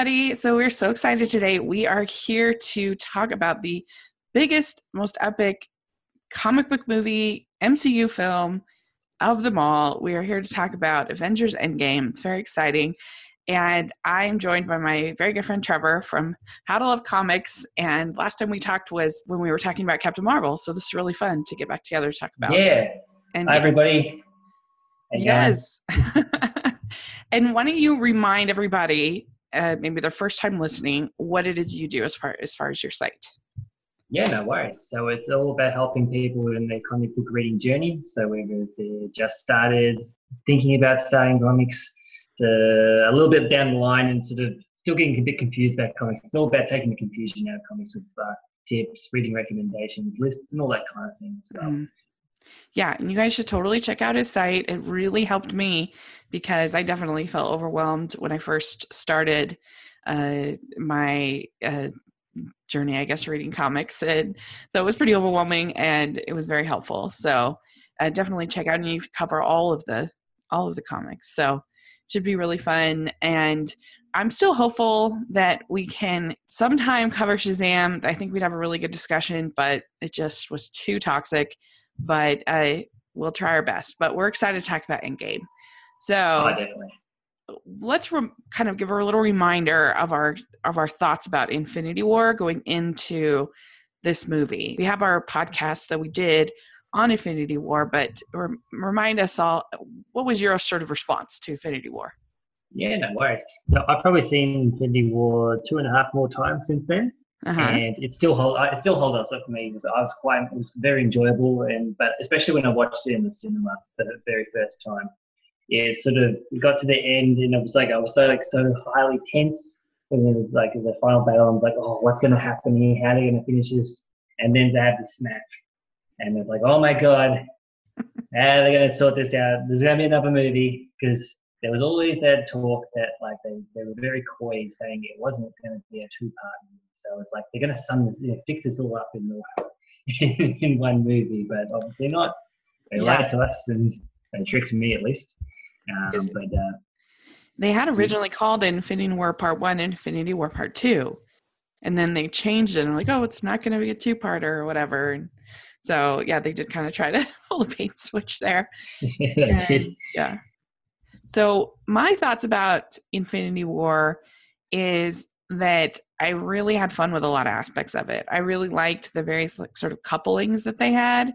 everybody. So, we're so excited today. We are here to talk about the biggest, most epic comic book movie, MCU film of them all. We are here to talk about Avengers Endgame. It's very exciting. And I'm joined by my very good friend Trevor from How to Love Comics. And last time we talked was when we were talking about Captain Marvel. So this is really fun to get back together to talk about. Yeah. And Hi, everybody. Yes. and why don't you remind everybody, uh, maybe their first time listening, what it is you do as far as far as your site? Yeah, no worries. So it's all about helping people in their comic book reading journey. So whether they just started thinking about starting comics, to a little bit down the line and sort of still getting a bit confused about comics. It's all about taking the confusion out of comics with uh, tips, reading recommendations, lists, and all that kind of thing as well. Mm. Yeah, and you guys should totally check out his site. It really helped me because I definitely felt overwhelmed when I first started uh, my uh, journey, I guess, reading comics. And so it was pretty overwhelming and it was very helpful. So uh, definitely check out and you cover all of the all of the comics. So it should be really fun. And I'm still hopeful that we can sometime cover Shazam. I think we'd have a really good discussion, but it just was too toxic but uh, we'll try our best. But we're excited to talk about Endgame. So oh, let's re- kind of give her a little reminder of our of our thoughts about Infinity War going into this movie. We have our podcast that we did on Infinity War, but re- remind us all what was your sort of response to Infinity War? Yeah, no worries. So I've probably seen Infinity War two and a half more times since then uh-huh. and it still hold it still holds up for me. because I was quite it was very enjoyable, and but especially when I watched it in the cinema for the very first time, it sort of got to the end, and it was like I was so like so highly tense, and it was like the final battle. I was like, oh, what's going to happen here? How are they to finish this? And then to have the snap, and it's like, oh my god, how are they going to sort this out? There's going to be another movie because there was always that talk that like they, they were very coy saying it wasn't going to be a two part movie. So it's like they're going to sum this, you know, fix this all up in, the, in one movie, but obviously not. They yeah. lied to us and they tricked me at least. Um, but uh, they had originally called Infinity War Part One Infinity War Part Two, and then they changed it and like, oh, it's not going to be a two parter or whatever. And so yeah, they did kind of try to pull a paint switch there. and, yeah. So my thoughts about Infinity War is that I really had fun with a lot of aspects of it. I really liked the various like, sort of couplings that they had.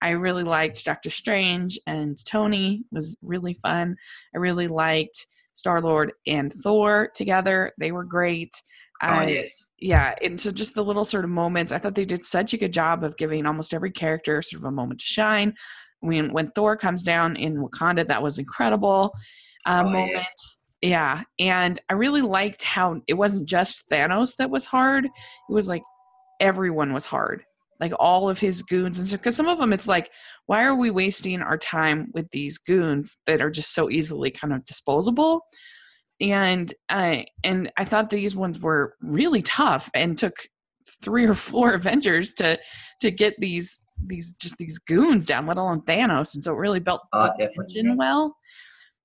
I really liked Doctor Strange and Tony was really fun. I really liked Star Lord and Thor together. They were great. Oh, yes. Yeah, and so just the little sort of moments. I thought they did such a good job of giving almost every character sort of a moment to shine. When when Thor comes down in Wakanda, that was incredible. Uh, oh, moment. Yeah yeah, and I really liked how it wasn't just Thanos that was hard. It was like everyone was hard. Like all of his goons and stuff. Because some of them, it's like, why are we wasting our time with these goons that are just so easily kind of disposable? And I and I thought these ones were really tough and took three or four Avengers to to get these these just these goons down, let alone Thanos. And so it really built the tension well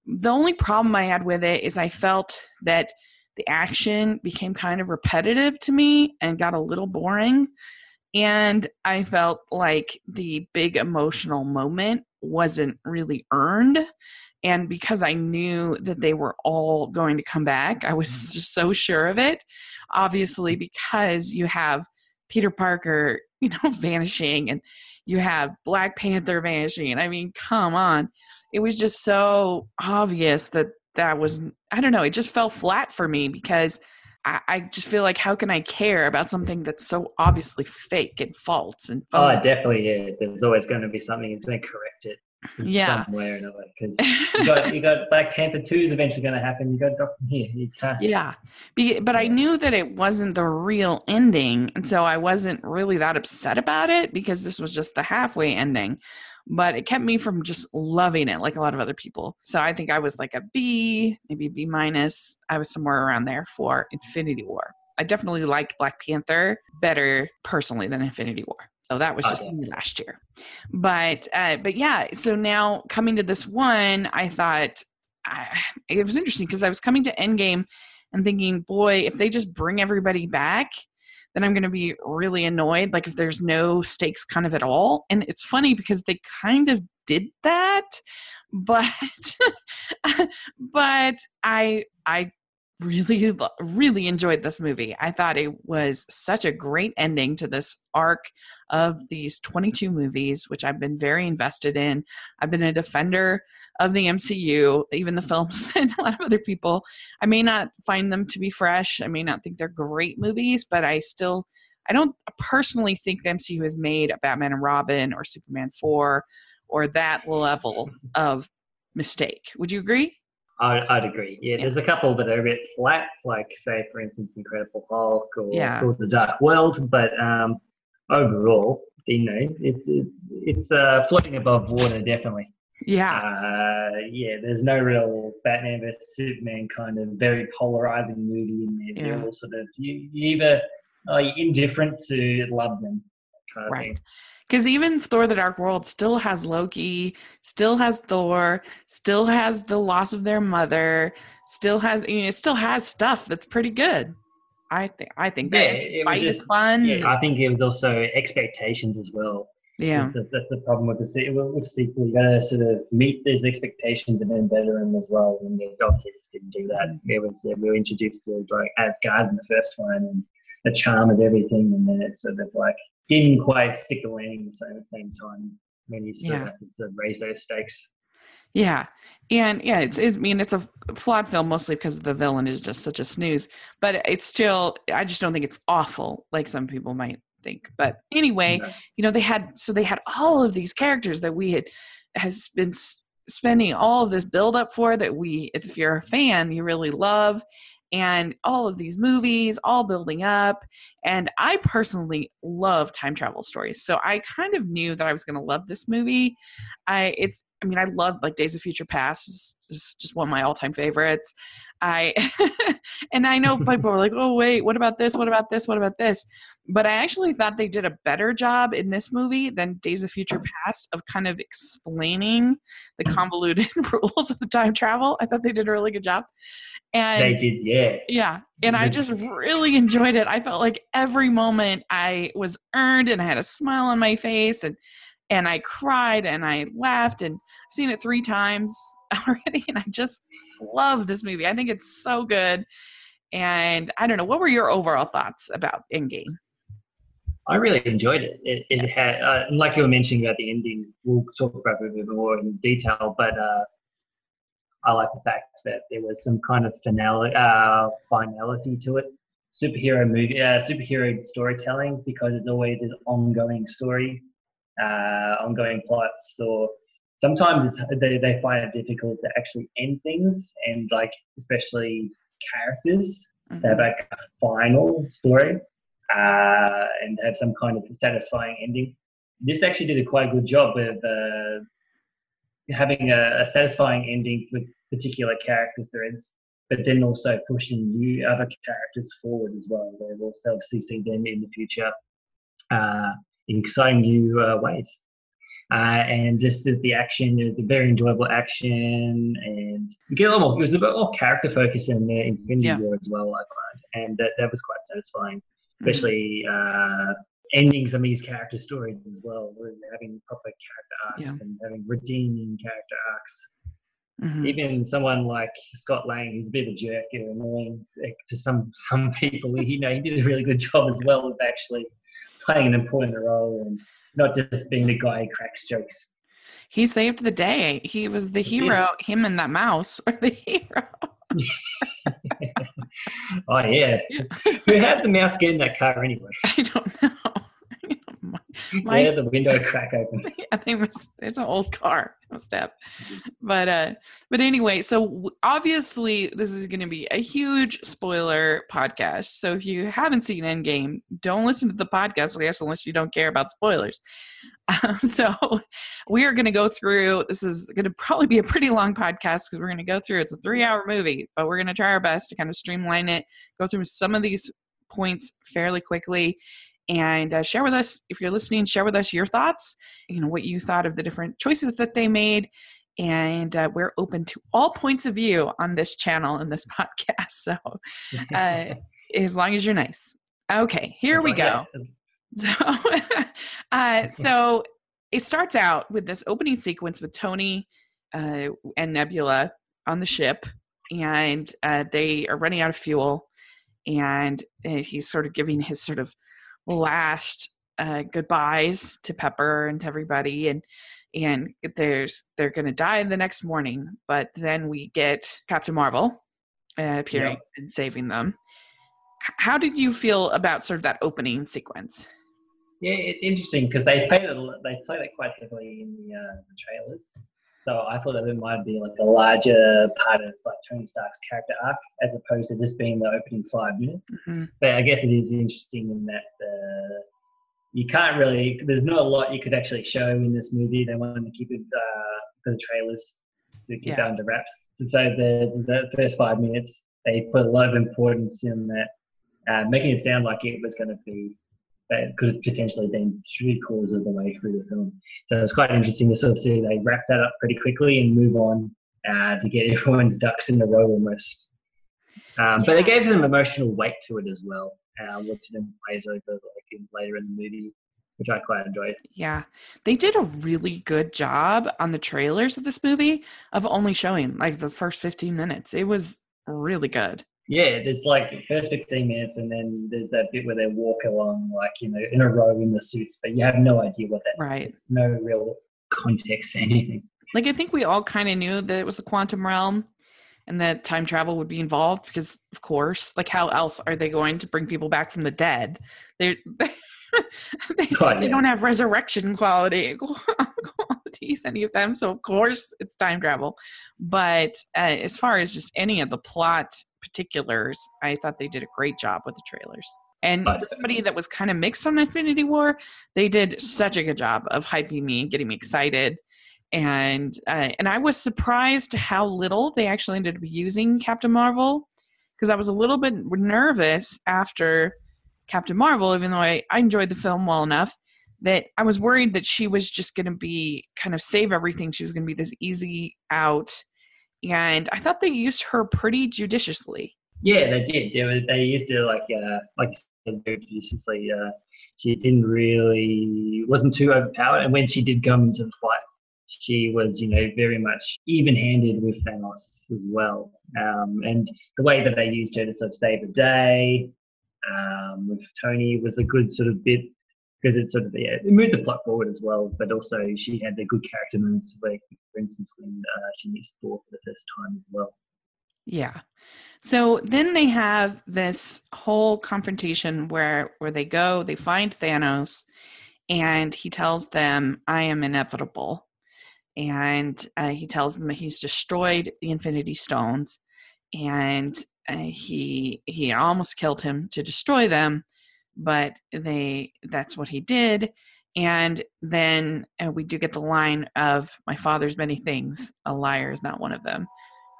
the only problem I had with it is I felt that the action became kind of repetitive to me and got a little boring. And I felt like the big emotional moment wasn't really earned. And because I knew that they were all going to come back, I was mm-hmm. just so sure of it. Obviously, because you have Peter Parker, you know, vanishing and you have Black Panther vanishing. I mean, come on it was just so obvious that that was I don't know, it just fell flat for me because I, I just feel like how can I care about something that's so obviously fake and false and oh, oh definitely yeah there's always going to be something that's going to correct it yeah. somewhere in a way because you got you got Black Panther two is eventually going to happen you got Doctor here you can't yeah Be, but I knew that it wasn't the real ending and so I wasn't really that upset about it because this was just the halfway ending but it kept me from just loving it like a lot of other people. So I think I was like a B, maybe B minus. I was somewhere around there for Infinity War. I definitely liked Black Panther better personally than Infinity War. So that was just me last year. But uh, but yeah, so now coming to this one, I thought I, it was interesting because I was coming to Endgame and thinking, boy, if they just bring everybody back, then I'm going to be really annoyed. Like if there's no stakes kind of at all. And it's funny because they kind of did that, but but I I really really enjoyed this movie. I thought it was such a great ending to this arc of these 22 movies which i've been very invested in. I've been a defender of the mcu even the films and a lot of other people. I may not find them to be fresh. I may not think they're great movies but i still i don't personally think the mcu has made a batman and robin or superman 4 or that level of mistake. Would you agree I, I'd agree. Yeah, yeah, there's a couple that are a bit flat, like say, for instance, Incredible Hulk or, yeah. The Dark World. But um, overall, you know, it's it's uh, floating above water, definitely. Yeah. Uh, yeah, there's no real Batman vs Superman kind of very polarizing movie in there. Yeah. They're all sort of you, you either are indifferent to love them. Kind of right. Thing. Because even Thor the Dark World still has Loki, still has Thor, still has the loss of their mother, still has you know, it still has stuff that's pretty good. I think I think that yeah, fight just, is fun. Yeah, I think it was also expectations as well. Yeah, that's, that's the problem with the with sequel. You gotta sort of meet those expectations and then better them as well. And the obviously just didn't do that. Mm-hmm. It was we were introduced to like Asgard in the first one and the charm of everything, and then it's sort of like didn't quite stick the landing the same at the same time when you still yeah. have to raise those stakes. Yeah. And yeah, it's, it's, I mean, it's a flawed film mostly because the villain is just such a snooze, but it's still, I just don't think it's awful like some people might think. But anyway, no. you know, they had, so they had all of these characters that we had, has been spending all of this build up for that we, if you're a fan, you really love and all of these movies all building up and i personally love time travel stories so i kind of knew that i was going to love this movie. I it's i mean i love like days of future past it's, it's just one of my all-time favorites i and i know people are like oh wait what about this what about this what about this but i actually thought they did a better job in this movie than days of future past of kind of explaining the convoluted rules of the time travel i thought they did a really good job and they did, yeah. Yeah. And I just really enjoyed it. I felt like every moment I was earned and I had a smile on my face and and I cried and I laughed and I've seen it three times already and I just love this movie. I think it's so good. And I don't know, what were your overall thoughts about Endgame? I really enjoyed it. It, it had, uh, like you were mentioning about the ending, we'll talk about it a bit more in detail, but uh, I like the fact that there was some kind of finality, uh, finality to it. Superhero movie, uh, superhero storytelling, because it's always this ongoing story, uh, ongoing plots, or sometimes they, they find it difficult to actually end things, and like especially characters mm-hmm. to have like a final story uh, and have some kind of satisfying ending. This actually did a quite good job of uh, having a, a, satisfying ending with particular character threads, but then also pushing new other characters forward as well. We'll also see them in the future uh, in exciting new uh, ways. Uh, and just the, the action, the very enjoyable action, and you get a little more. It was a bit more character focus in the Infinity yeah. War as well, I find, and that, that was quite satisfying, mm-hmm. especially uh, ending some of these character stories as well, having proper character arcs yeah. and having redeeming character arcs. Mm-hmm. Even someone like Scott Lang, who's a bit of a jerk and annoying to some some people, he, you know, he did a really good job as well of actually playing an important role and not just being the guy who cracks jokes. He saved the day. He was the hero. Yeah. Him and that mouse are the hero. oh yeah. Who had the mouse get in that car anyway? I don't know. My, yeah, the window crack open. I think it's, it's an old car. Step, but uh, but anyway, so obviously this is going to be a huge spoiler podcast. So if you haven't seen Endgame, don't listen to the podcast, I guess, unless you don't care about spoilers. Uh, so we are going to go through. This is going to probably be a pretty long podcast because we're going to go through. It's a three-hour movie, but we're going to try our best to kind of streamline it, go through some of these points fairly quickly and uh, share with us if you're listening share with us your thoughts you know what you thought of the different choices that they made and uh, we're open to all points of view on this channel and this podcast. So, uh, as long as you're nice. Okay, here we go. So, uh, so it starts out with this opening sequence with Tony uh, and Nebula on the ship, and uh, they are running out of fuel, and uh, he's sort of giving his sort of last uh, goodbyes to Pepper and to everybody, and and there's they're to die the next morning. But then we get Captain Marvel uh, appearing yep. and saving them. How did you feel about sort of that opening sequence? Yeah, it's interesting because they played it. They played it quite heavily in the, uh, the trailers. So I thought that it might be like a larger part of like Tony Stark's character arc as opposed to just being the opening five minutes. Mm-hmm. But I guess it is interesting in that uh, you can't really. There's not a lot you could actually show in this movie. They wanted to keep it uh, for the trailers to keep yeah. it under wraps. So the the first five minutes they put a lot of importance in that, uh, making it sound like it was going to be that could have potentially been three quarters of the way through the film. So it's quite interesting to sort of see they wrap that up pretty quickly and move on uh, to get everyone's ducks in a row almost. Um, yeah. But it gave some emotional weight to it as well, uh, which then plays over like in, later in the movie, which I quite enjoyed. Yeah, they did a really good job on the trailers of this movie of only showing like the first fifteen minutes. It was really good yeah, there's like first 15 minutes, and then there's that bit where they walk along, like, you know, in a row in the suits, but you have no idea what that right. Means. no real context to anything. Like, I think we all kind of knew that it was the quantum realm and that time travel would be involved because, of course, like, how else are they going to bring people back from the dead? They're. they, God, they don't have resurrection quality qualities any of them so of course it's time travel but uh, as far as just any of the plot particulars, I thought they did a great job with the trailers. And for somebody that was kind of mixed on Infinity War, they did such a good job of hyping me and getting me excited. And uh, and I was surprised how little they actually ended up using Captain Marvel because I was a little bit nervous after Captain Marvel, even though I, I enjoyed the film well enough that I was worried that she was just going to be kind of save everything. She was going to be this easy out and I thought they used her pretty judiciously. Yeah, they did. They, they used her like uh, like very judiciously. Uh, she didn't really wasn't too overpowered, and when she did come into the fight, she was you know very much even-handed with Thanos as well. Um, and the way that they used her to sort of save the day um, with Tony was a good sort of bit because it sort of yeah, it moved the plot forward as well. But also she had the good character moments, like for instance when uh, she meets Thor for the first time as well. Yeah. So then they have this whole confrontation where where they go, they find Thanos, and he tells them, "I am inevitable," and uh, he tells them he's destroyed the Infinity Stones, and uh, he he almost killed him to destroy them but they that's what he did and then uh, we do get the line of my father's many things a liar is not one of them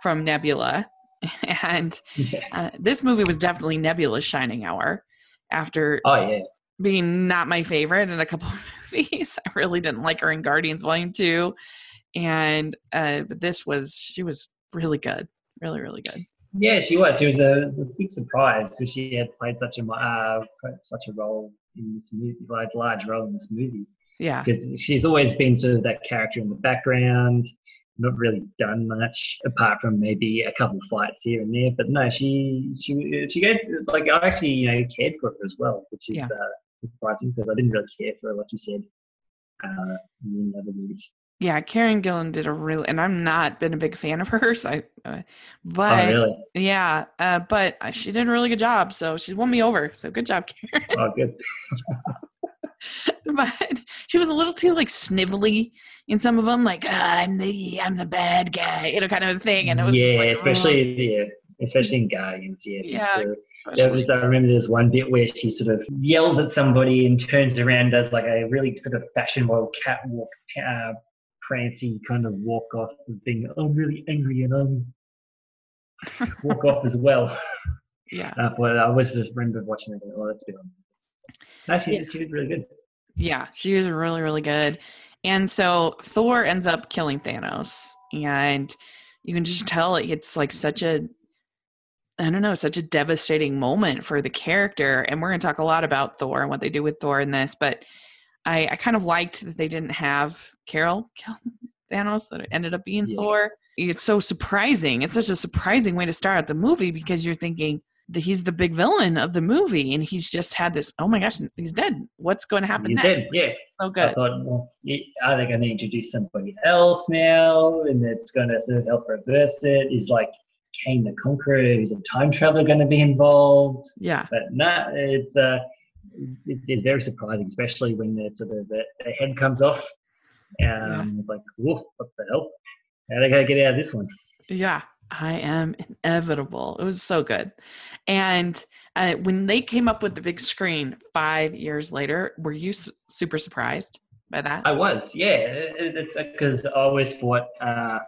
from nebula and uh, this movie was definitely nebula's shining hour after oh yeah. being not my favorite in a couple of movies. I really didn't like her in guardians volume 2 and uh, but this was she was really good really really good yeah, she was. She was a, a big surprise because she had played such a uh, such a role in this movie, like large role in this movie. Yeah, because she's always been sort of that character in the background, not really done much apart from maybe a couple of fights here and there. But no, she she she gave like I actually you know cared for her as well, which is yeah. uh, surprising because I didn't really care for her, like you said, uh, in the other movies yeah, Karen Gillan did a really, and I'm not been a big fan of hers. I, uh, but oh, really? yeah, uh, but she did a really good job. So she won me over. So good job, Karen. Oh, good. but she was a little too like snivelly in some of them, like ah, I'm the I'm the bad guy, you know, kind of a thing. And it was yeah, like, especially oh. yeah, especially in Guardians. Yeah, yeah. There was, I remember there's one bit where she sort of yells at somebody and turns around, does like a really sort of fashion model catwalk uh, prancy kind of walk off of being I'm really angry and I'm walk off as well. Yeah. Uh, but I was just remember watching it. Oh, that's good. Actually, yeah. she did really good. Yeah, she was really really good. And so Thor ends up killing Thanos, and you can just tell it's like such a I don't know, such a devastating moment for the character. And we're going to talk a lot about Thor and what they do with Thor in this, but I, I kind of liked that they didn't have Carol kill Thanos, that it ended up being yeah. Thor. It's so surprising. It's such a surprising way to start the movie because you're thinking that he's the big villain of the movie and he's just had this, oh my gosh, he's dead. What's going to happen he's next? Dead, yeah. So good. I thought, well, are they going to introduce somebody else now and it's going to sort of help reverse it? Is like Kang the Conqueror, who's a time traveler, going to be involved? Yeah. But no, it's uh, it's very surprising, especially when the sort of the, the head comes off. Um, yeah. It's like, whoa, what the hell? How are they going to get out of this one? Yeah, I am inevitable. It was so good. And uh, when they came up with the big screen five years later, were you su- super surprised by that? I was, yeah. It, it's because I always thought, uh,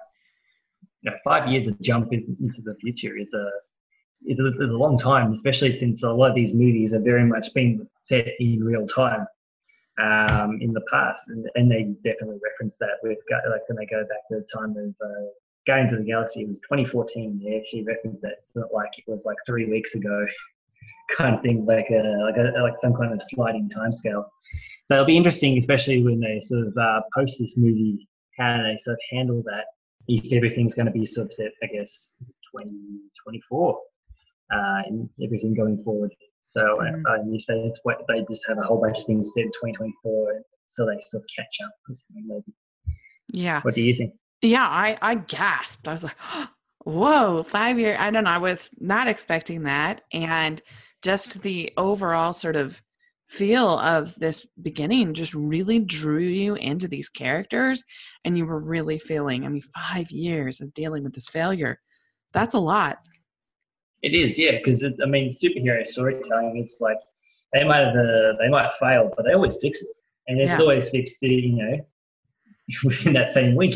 you know, five years of jump in, into the future is a is a, long time, especially since a lot of these movies are very much being set in real time um, in the past, and, and, they definitely reference that with like when they go back to the time of uh, Guardians of the Galaxy. It was 2014. They actually referenced it, like it was like three weeks ago, kind of thing, like a like a like some kind of sliding timescale. So it'll be interesting, especially when they sort of uh, post this movie, how they sort of handle that. If everything's going to be sort of set, I guess, 2024, uh, and everything going forward. So uh, mm. um, if they, they just have a whole bunch of things set in 2024, so they sort of catch up or something maybe. Yeah. What do you think? Yeah, I I gasped. I was like, "Whoa, five year!" I don't know. I was not expecting that, and just the overall sort of feel of this beginning just really drew you into these characters, and you were really feeling. I mean, five years of dealing with this failure. That's a lot. It is, yeah, because I mean, superhero storytelling. It's like they might have uh, they might fail, but they always fix it, and it's yeah. always fixed. You know, within that same week.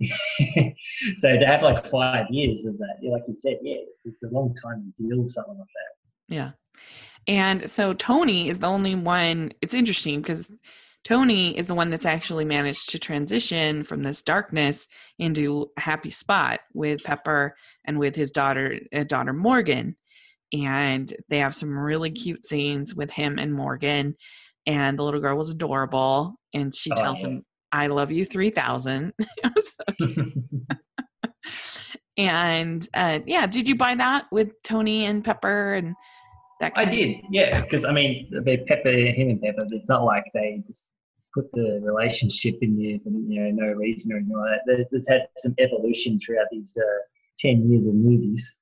so to have like five years of that, like you said, yeah, it's a long time to deal with something like that. Yeah. And so Tony is the only one, it's interesting because Tony is the one that's actually managed to transition from this darkness into a happy spot with Pepper and with his daughter, uh, daughter Morgan. And they have some really cute scenes with him and Morgan. And the little girl was adorable. And she oh, tells him, I love you 3000. and uh, yeah, did you buy that with Tony and Pepper and that I did, yeah, because I mean, they Pepper, him and Pepper, it's not like they just put the relationship in there for you know no reason or anything like that. It's had some evolution throughout these uh, ten years of movies.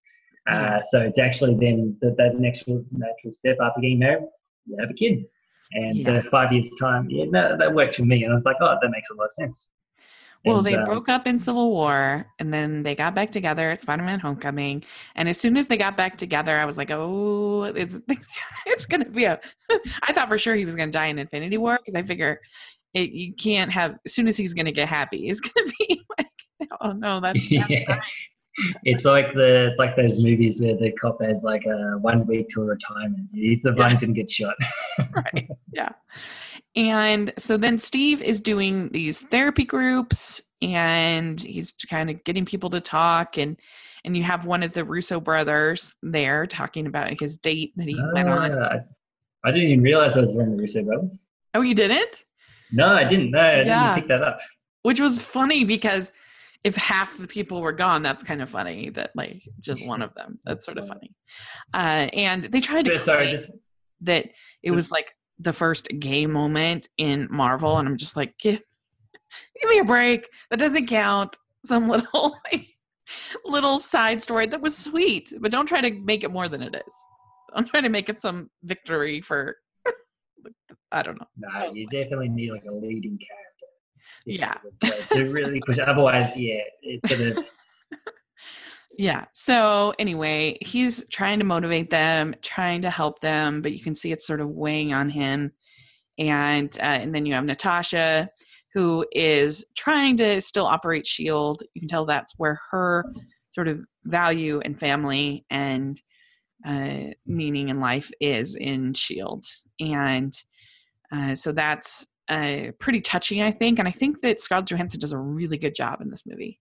Uh, so it's actually then that, that next natural step after getting married, you have a kid. And yeah. so five years time, yeah, that, that worked for me. And I was like, oh, that makes a lot of sense. Well, and, they uh, broke up in Civil War and then they got back together at Spider Man Homecoming. And as soon as they got back together, I was like, oh, it's it's going to be a. I thought for sure he was going to die in Infinity War because I figure it, you can't have, as soon as he's going to get happy, he's going to be like, oh no, that's. Yeah it's like the it's like those movies where the cop has like a one week to retirement. He's the yeah. and get shot. right. Yeah. And so then Steve is doing these therapy groups and he's kind of getting people to talk and and you have one of the Russo brothers there talking about his date that he uh, went on. I didn't even realize I was one of the Russo brothers. Oh, you didn't? No, I didn't. No, I yeah. didn't pick that up. Which was funny because if half the people were gone, that's kind of funny that like just one of them. That's sort of funny. Uh, and they tried to Sorry, just, that it was like the first gay moment in Marvel, and I'm just like, give, give me a break. That doesn't count. Some little like, little side story that was sweet, but don't try to make it more than it is. I'm trying to make it some victory for. I don't know. No, you definitely need like a leading character yeah to really push otherwise yeah it's sort of yeah so anyway he's trying to motivate them trying to help them but you can see it's sort of weighing on him and uh, and then you have natasha who is trying to still operate shield you can tell that's where her sort of value and family and uh, meaning in life is in shield and uh, so that's uh, pretty touching, I think. And I think that Scarlett Johansson does a really good job in this movie.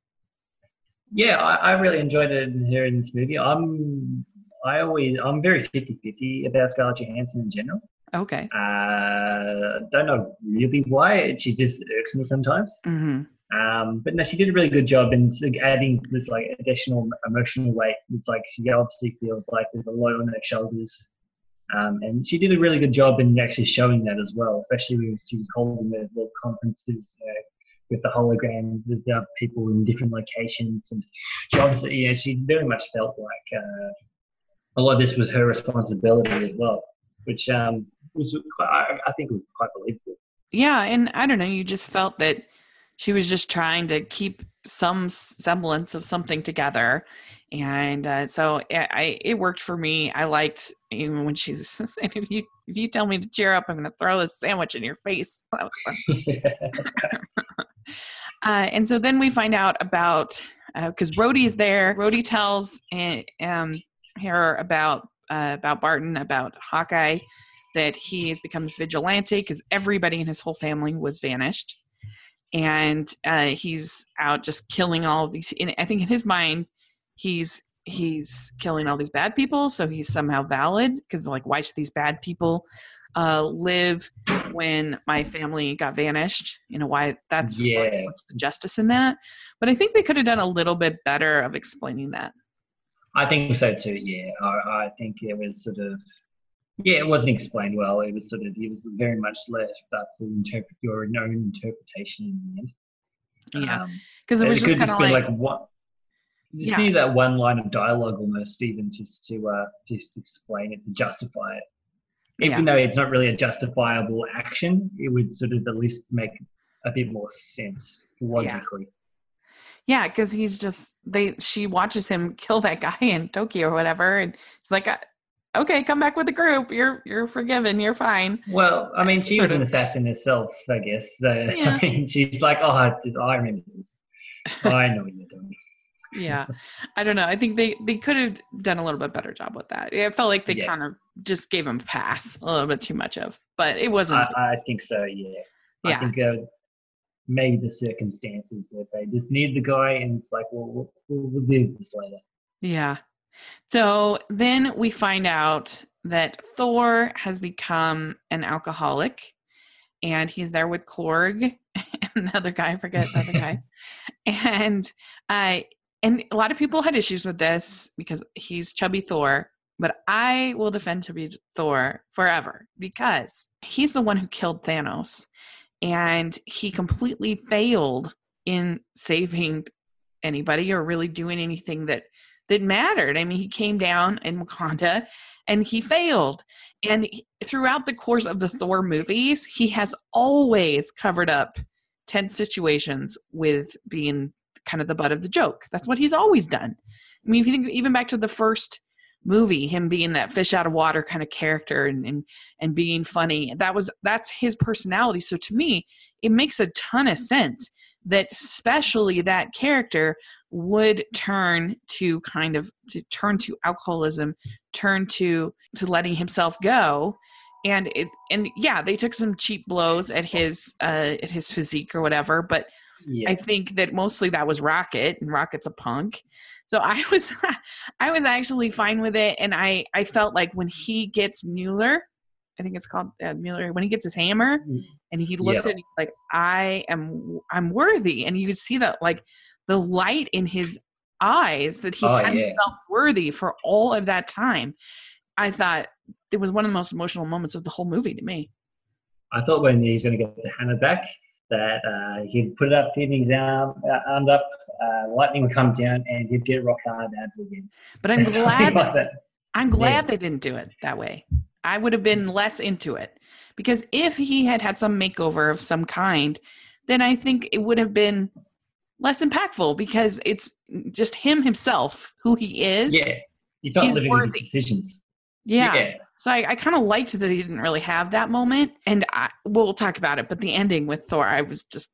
Yeah, I, I really enjoyed it here in this movie. I'm I always I'm very 50-50 about Scarlett Johansson in general. Okay. Uh, don't know really why. She just irks me sometimes. Mm-hmm. Um, but no, she did a really good job in adding this like additional emotional weight. It's like she obviously feels like there's a lot on her shoulders. Um, and she did a really good job in actually showing that as well, especially when she's holding those little conferences you know, with the hologram, with the other people in different locations. And she obviously, yeah, she very much felt like uh, a lot of this was her responsibility as well, which um, was quite, I, I think was quite believable. Yeah, and I don't know, you just felt that she was just trying to keep some semblance of something together and uh, so it, I, it worked for me. I liked even when she's saying, if you if you tell me to cheer up, I'm going to throw this sandwich in your face. That was fun. uh, and so then we find out about because uh, Rhodey is there. Rhodey tells eh, um, her about uh, about Barton about Hawkeye that he has become this vigilante because everybody in his whole family was vanished and uh, he's out just killing all of these. I think in his mind, he's he's killing all these bad people, so he's somehow valid because like why should these bad people uh, live when my family got vanished? You know why that's yeah. what's the justice in that? But I think they could have done a little bit better of explaining that. I think so too. Yeah, I, I think it was sort of yeah, it wasn't explained well. It was sort of it was very much left up to interpret your own interpretation in the end. Yeah, because um, it was it just kind of like, like what you yeah. need that one line of dialogue almost even just to uh, just explain it to justify it. Even yeah. though it's not really a justifiable action, it would sort of at least make a bit more sense logically. Yeah, because yeah, he's just they. She watches him kill that guy in Tokyo or whatever, and it's like, uh, okay, come back with the group. You're you're forgiven. You're fine. Well, I mean, she was an assassin herself, I guess. So, yeah. I mean, she's like, oh, I remember this. I know what you're doing. Yeah, I don't know. I think they they could have done a little bit better job with that. It felt like they yeah. kind of just gave him a pass a little bit too much of, but it wasn't. I, I think so. Yeah. Yeah. I think uh, maybe the circumstances that they just need the guy, and it's like, well, we'll, we'll do this later. Yeah. So then we find out that Thor has become an alcoholic and he's there with Korg and the other guy, I forget the other guy. And uh, and a lot of people had issues with this because he's chubby Thor, but I will defend chubby Thor forever because he's the one who killed Thanos and he completely failed in saving anybody or really doing anything that that mattered. I mean, he came down in Wakanda and he failed. And throughout the course of the Thor movies, he has always covered up tense situations with being kind of the butt of the joke. That's what he's always done. I mean, if you think even back to the first movie, him being that fish out of water kind of character and and, and being funny, that was that's his personality. So to me, it makes a ton of sense that especially that character would turn to kind of to turn to alcoholism, turn to to letting himself go and it and yeah they took some cheap blows at his uh at his physique or whatever but yeah. I think that mostly that was Rocket, and Rocket's a punk. So I was, I was actually fine with it, and I, I felt like when he gets Mueller, I think it's called uh, Mueller, when he gets his hammer, mm. and he looks yeah. at it like, I am, I'm worthy, and you could see that like the light in his eyes that he oh, hadn't yeah. felt worthy for all of that time. I thought it was one of the most emotional moments of the whole movie to me. I thought when he's going to get the hammer back, that uh, he'd put it up, keep his arm, uh, arms up, uh, lightning would come down, and he'd get rock hard abs again. But I'm glad. like I'm glad yeah. they didn't do it that way. I would have been less into it because if he had had some makeover of some kind, then I think it would have been less impactful because it's just him himself, who he is. Yeah, he's not living worthy. decisions. Yeah. yeah. So I, I kind of liked that he didn't really have that moment. And I, we'll talk about it. But the ending with Thor, I was just,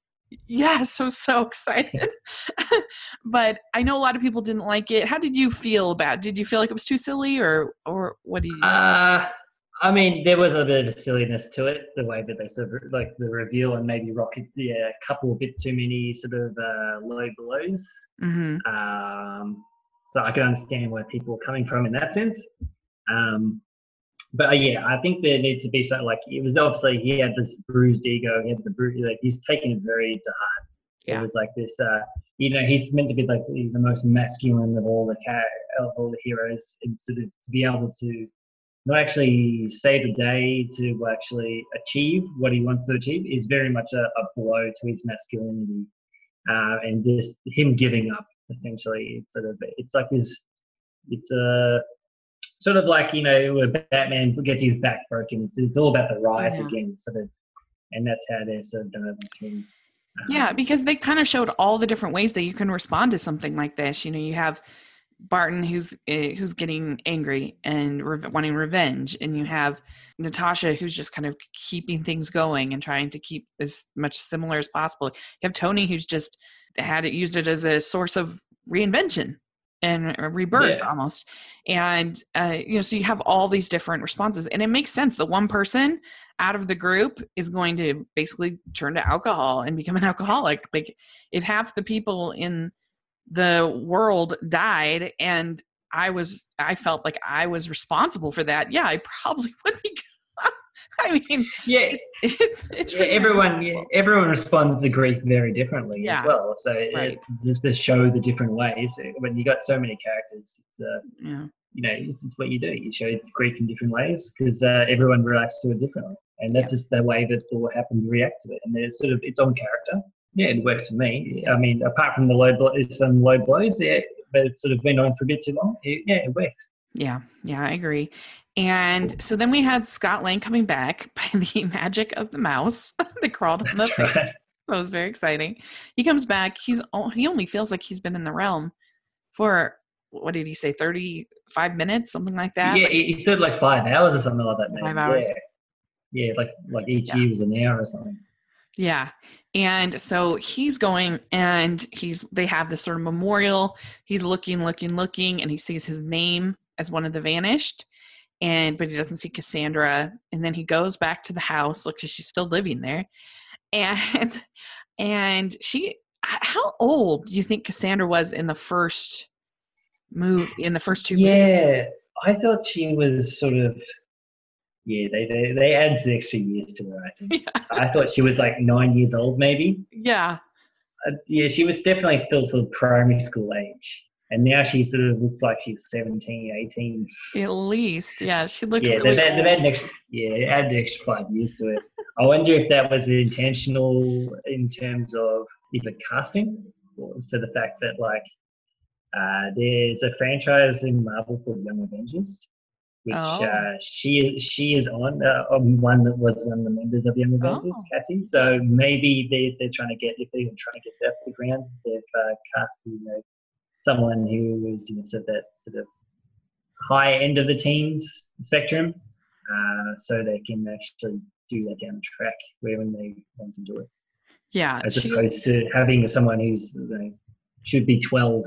yes, I was so excited. but I know a lot of people didn't like it. How did you feel about it? Did you feel like it was too silly or, or what do you uh, I mean, there was a bit of a silliness to it, the way that they sort of like the reveal and maybe Rocket, yeah, a couple a bit too many sort of uh, low blows. Mm-hmm. Um, so I can understand where people are coming from in that sense. Um, but uh, yeah, I think there needs to be something like it was obviously he had this bruised ego, he had the bruise, like he's taken it very to heart. Yeah. It was like this, uh, you know, he's meant to be like the most masculine of all the of all the heroes, and sort of to be able to not actually save the day to actually achieve what he wants to achieve is very much a, a blow to his masculinity, uh, and this him giving up essentially. It's sort of it's like this, it's a sort of like you know where Batman gets his back broken. It's, it's all about the rise yeah. again, sort of, and that's how they're sort of done it. Um, yeah, because they kind of showed all the different ways that you can respond to something like this. You know, you have Barton who's uh, who's getting angry and re- wanting revenge, and you have Natasha who's just kind of keeping things going and trying to keep as much similar as possible. You have Tony who's just had it used it as a source of reinvention and rebirth yeah. almost and uh, you know so you have all these different responses and it makes sense the one person out of the group is going to basically turn to alcohol and become an alcoholic like if half the people in the world died and i was i felt like i was responsible for that yeah i probably would be I mean, yeah, it's it's yeah, everyone. Yeah, everyone responds to grief very differently yeah. as well. So right. it, just to show the different ways. When you got so many characters, it's uh, yeah. you know, it's, it's, what you do. You show grief in different ways because uh, everyone reacts to it differently, and that's just the way that Thor happened to react to it. And it's sort of its own character. Yeah, it works for me. I mean, apart from the low blows, some low blows, yeah, but it's sort of been on for a bit too long. It, yeah, it works. Yeah, yeah, I agree. And so then we had Scott Lang coming back by the magic of the mouse that crawled on the thing. Right. So it was very exciting. He comes back. He's he only feels like he's been in the realm for what did he say? Thirty five minutes, something like that. Yeah, he said like five hours or something like that. Maybe. Five hours. Yeah. yeah, like like each yeah. year was an hour or something. Yeah. And so he's going and he's they have this sort of memorial. He's looking, looking, looking, and he sees his name as one of the vanished and but he doesn't see cassandra. And then he goes back to the house looks she's still living there. And and she how old do you think cassandra was in the first move in the first two yeah movies? i thought she was sort of yeah they they, they add extra years to her i think. Yeah. i thought she was like nine years old maybe. Yeah. Uh, yeah she was definitely still sort of primary school age and now she sort of looks like she's 17, 18. At least, yeah, she looked. Yeah, really they've, had, they've had an extra, yeah, added an extra five years to it. I wonder if that was intentional in terms of either casting or for the fact that like uh, there's a franchise in Marvel called Young Avengers, which oh. uh, she she is on uh, one that was one of the members of Young Avengers, oh. Cassie. So maybe they they're trying to get if they're even trying to get that background, they've uh, cast you know someone who is you know, sort of that sort of high end of the teens spectrum, uh, so they can actually do that down the track when they want to do it. Yeah, as she, opposed to having someone who's know, should be twelve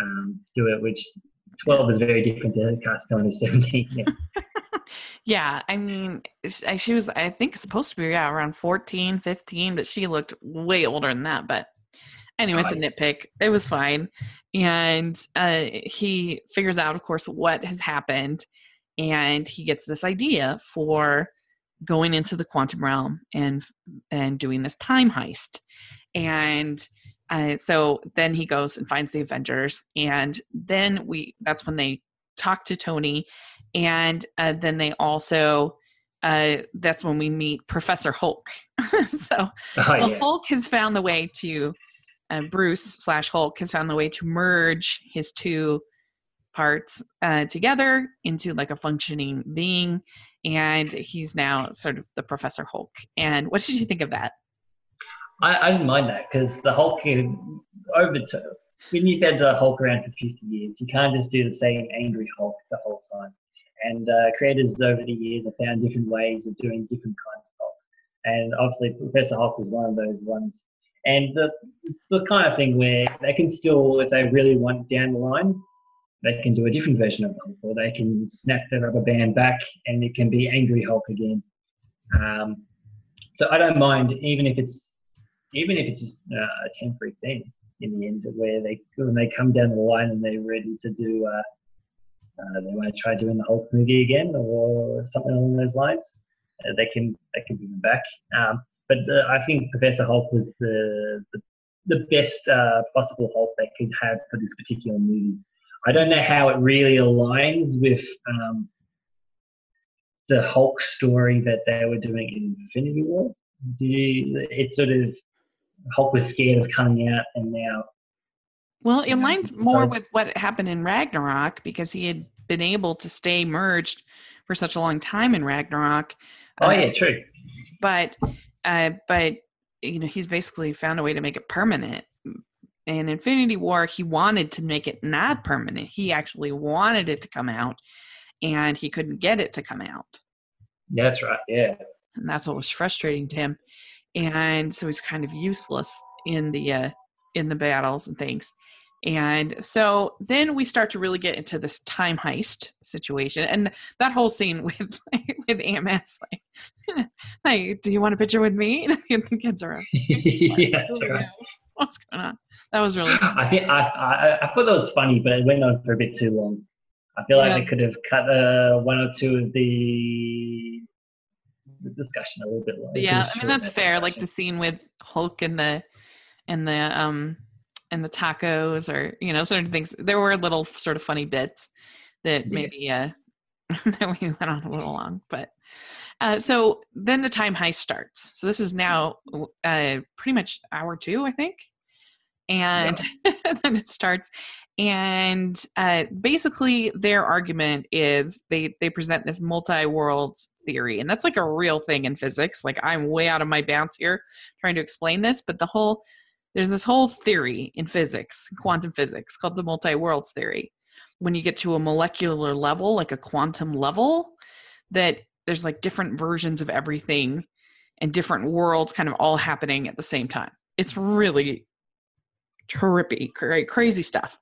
um, do it, which twelve is very different to cast someone who's seventeen. Yeah. yeah, I mean, she was, I think, supposed to be yeah, around 14, 15, but she looked way older than that. But anyway, it's a nitpick. It was fine and uh, he figures out of course what has happened and he gets this idea for going into the quantum realm and and doing this time heist and uh, so then he goes and finds the avengers and then we that's when they talk to tony and uh, then they also uh, that's when we meet professor hulk so oh, yeah. hulk has found the way to uh, Bruce slash Hulk has found the way to merge his two parts uh, together into like a functioning being, and he's now sort of the Professor Hulk. And what did you think of that? I, I didn't mind that because the Hulk over to, when you've had the Hulk around for 50 years, you can't just do the same angry Hulk the whole time. And uh, creators over the years have found different ways of doing different kinds of Hulks. And obviously, Professor Hulk was one of those ones and the, the kind of thing where they can still, if they really want down the line, they can do a different version of Hulk, or they can snap the rubber band back and it can be Angry Hulk again. Um, so I don't mind, even if it's even if it's uh, a temporary thing in the end, where they when they come down the line and they're ready to do, uh, uh, they want to try doing the Hulk movie again or something along those lines. Uh, they can they can bring them back. Um, but the, I think Professor Hulk was the the, the best uh, possible Hulk they could have for this particular movie. I don't know how it really aligns with um, the Hulk story that they were doing in Infinity War. You, it sort of Hulk was scared of coming out, and now. Well, it aligns more with what happened in Ragnarok because he had been able to stay merged for such a long time in Ragnarok. Oh uh, yeah, true. But, uh, but you know, he's basically found a way to make it permanent in Infinity War, he wanted to make it not permanent. He actually wanted it to come out, and he couldn't get it to come out. That's right. Yeah, and that's what was frustrating to him, and so he's kind of useless in the uh, in the battles and things. And so then we start to really get into this time heist situation, and that whole scene with with Amos, like, "Hey, do you want a picture with me?" And the kids are, yeah, that's right what's going on? That was really. I think I, I, I thought that was funny, but it went on for a bit too long. I feel like yeah. they could have cut uh, one or two of the, the discussion a little bit longer. Yeah, I mean that's fair. Discussion. Like the scene with Hulk and the and the um and the tacos, or you know, certain things. There were little sort of funny bits that maybe uh that we went on a little long, but uh, so then the time heist starts. So this is now uh, pretty much hour two, I think. And yeah. then it starts. And uh, basically, their argument is they, they present this multi world theory. And that's like a real thing in physics. Like, I'm way out of my bounds here trying to explain this, but the whole there's this whole theory in physics, mm-hmm. quantum physics, called the multi worlds theory. When you get to a molecular level, like a quantum level, that there's like different versions of everything and different worlds kind of all happening at the same time. It's really trippy, cra- crazy stuff.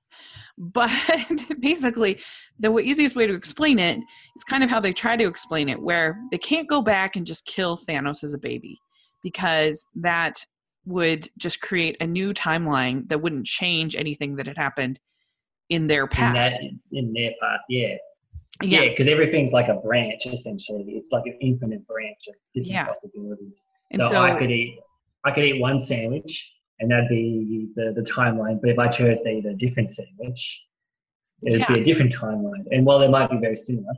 But basically, the easiest way to explain it is kind of how they try to explain it, where they can't go back and just kill Thanos as a baby because that would just create a new timeline that wouldn't change anything that had happened in their past. In, that, in their past, yeah. Yeah, because yeah, everything's like a branch essentially. It's like an infinite branch of different yeah. possibilities. So, so, I could eat I could eat one sandwich and that'd be the, the timeline. But if I chose to eat a different sandwich, it'd yeah. be a different timeline. And while they might be very similar,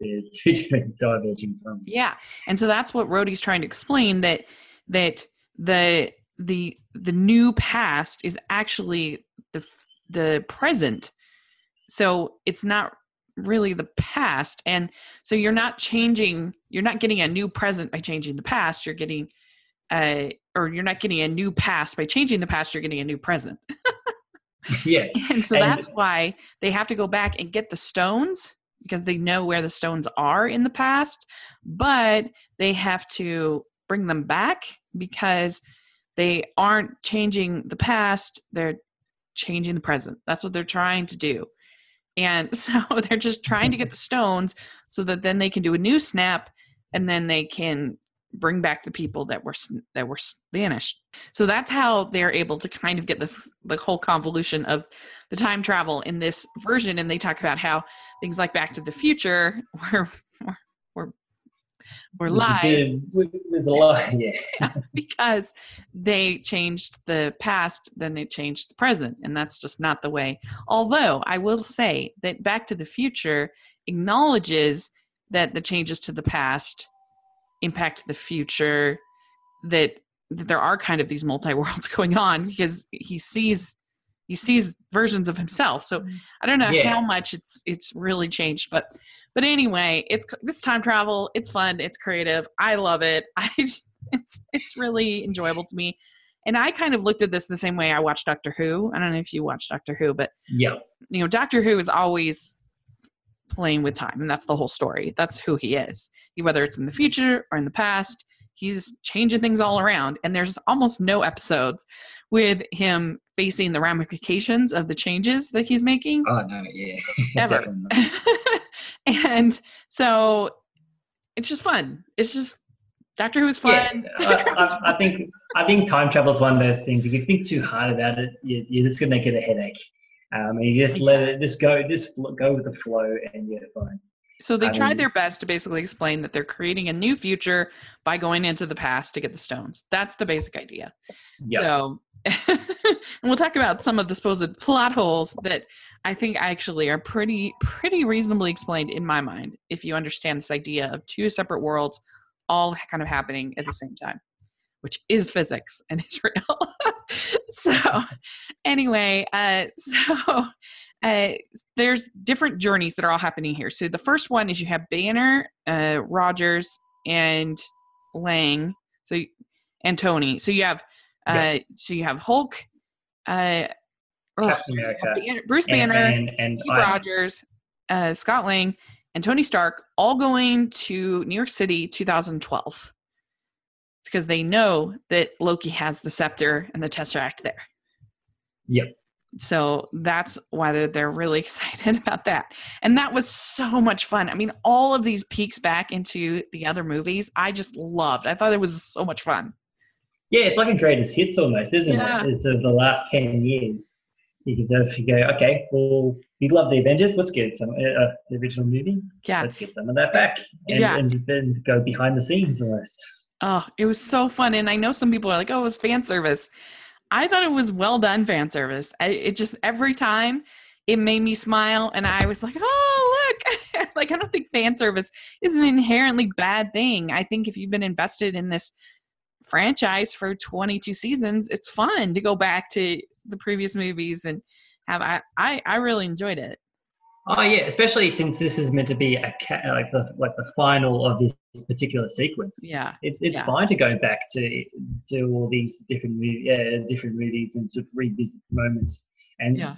they're two different diverging from. Yeah. And so that's what Rhodey's trying to explain that that the the the new past is actually the the present. So it's not really the past. And so you're not changing you're not getting a new present by changing the past. You're getting uh or you're not getting a new past by changing the past. You're getting a new present. Yeah. And so and that's why they have to go back and get the stones because they know where the stones are in the past but they have to bring them back because they aren't changing the past they're changing the present. That's what they're trying to do. And so they're just trying to get the stones so that then they can do a new snap and then they can bring back the people that were that were vanished. So that's how they're able to kind of get this the whole convolution of the time travel in this version. And they talk about how things like back to the future were were lies. There's a lie, yeah. because they changed the past, then they changed the present, and that's just not the way. Although I will say that Back to the Future acknowledges that the changes to the past impact the future, that, that there are kind of these multi worlds going on because he sees he sees versions of himself. So mm-hmm. I don't know yeah. how much it's it's really changed, but but anyway, it's this time travel. It's fun. It's creative. I love it. I just, it's it's really enjoyable to me. And I kind of looked at this the same way I watched Doctor Who. I don't know if you watch Doctor Who, but yeah, you know, Doctor Who is always playing with time, and that's the whole story. That's who he is. He, whether it's in the future or in the past, he's changing things all around and there's almost no episodes with him facing the ramifications of the changes that he's making oh no yeah ever and so it's just fun it's just doctor who's fun yeah, I, I, think i think time travel is one of those things if you think too hard about it you're just gonna get a headache um, and you just let it just go just go with the flow and you're fine so they I tried mean, their best to basically explain that they're creating a new future by going into the past to get the stones. That's the basic idea. Yep. So and we'll talk about some of the supposed plot holes that I think actually are pretty pretty reasonably explained in my mind if you understand this idea of two separate worlds all kind of happening at the same time, which is physics and it's real. so anyway, uh, so uh, there's different journeys that are all happening here. So the first one is you have Banner, uh, Rogers, and Lang. So and Tony. So you have uh, yeah. so you have Hulk, uh, oh, Bruce Banner, and, and, and Steve Rogers, uh, Scott Lang, and Tony Stark all going to New York City 2012. It's because they know that Loki has the scepter and the Tesseract there. Yep. So that's why they're, they're really excited about that. And that was so much fun. I mean all of these peeks back into the other movies i just loved. I thought it was so much fun. Yeah it's like a greatest hits almost isn't yeah. it it's of the last 10 years because if you go okay well you love the avengers let's get some uh, uh, the original movie yeah let's get some of that back and, yeah. and then go behind the scenes almost oh it was so fun and i know some people are like oh it was fan service I thought it was well done fan service. I, it just every time it made me smile, and I was like, "Oh, look!" like I don't think fan service is an inherently bad thing. I think if you've been invested in this franchise for 22 seasons, it's fun to go back to the previous movies and have. I I, I really enjoyed it. Oh yeah, especially since this is meant to be a ca- like the like the final of this particular sequence. Yeah, it, it's yeah. fine to go back to to all these different movie, uh, different movies and sort of revisit moments and yeah.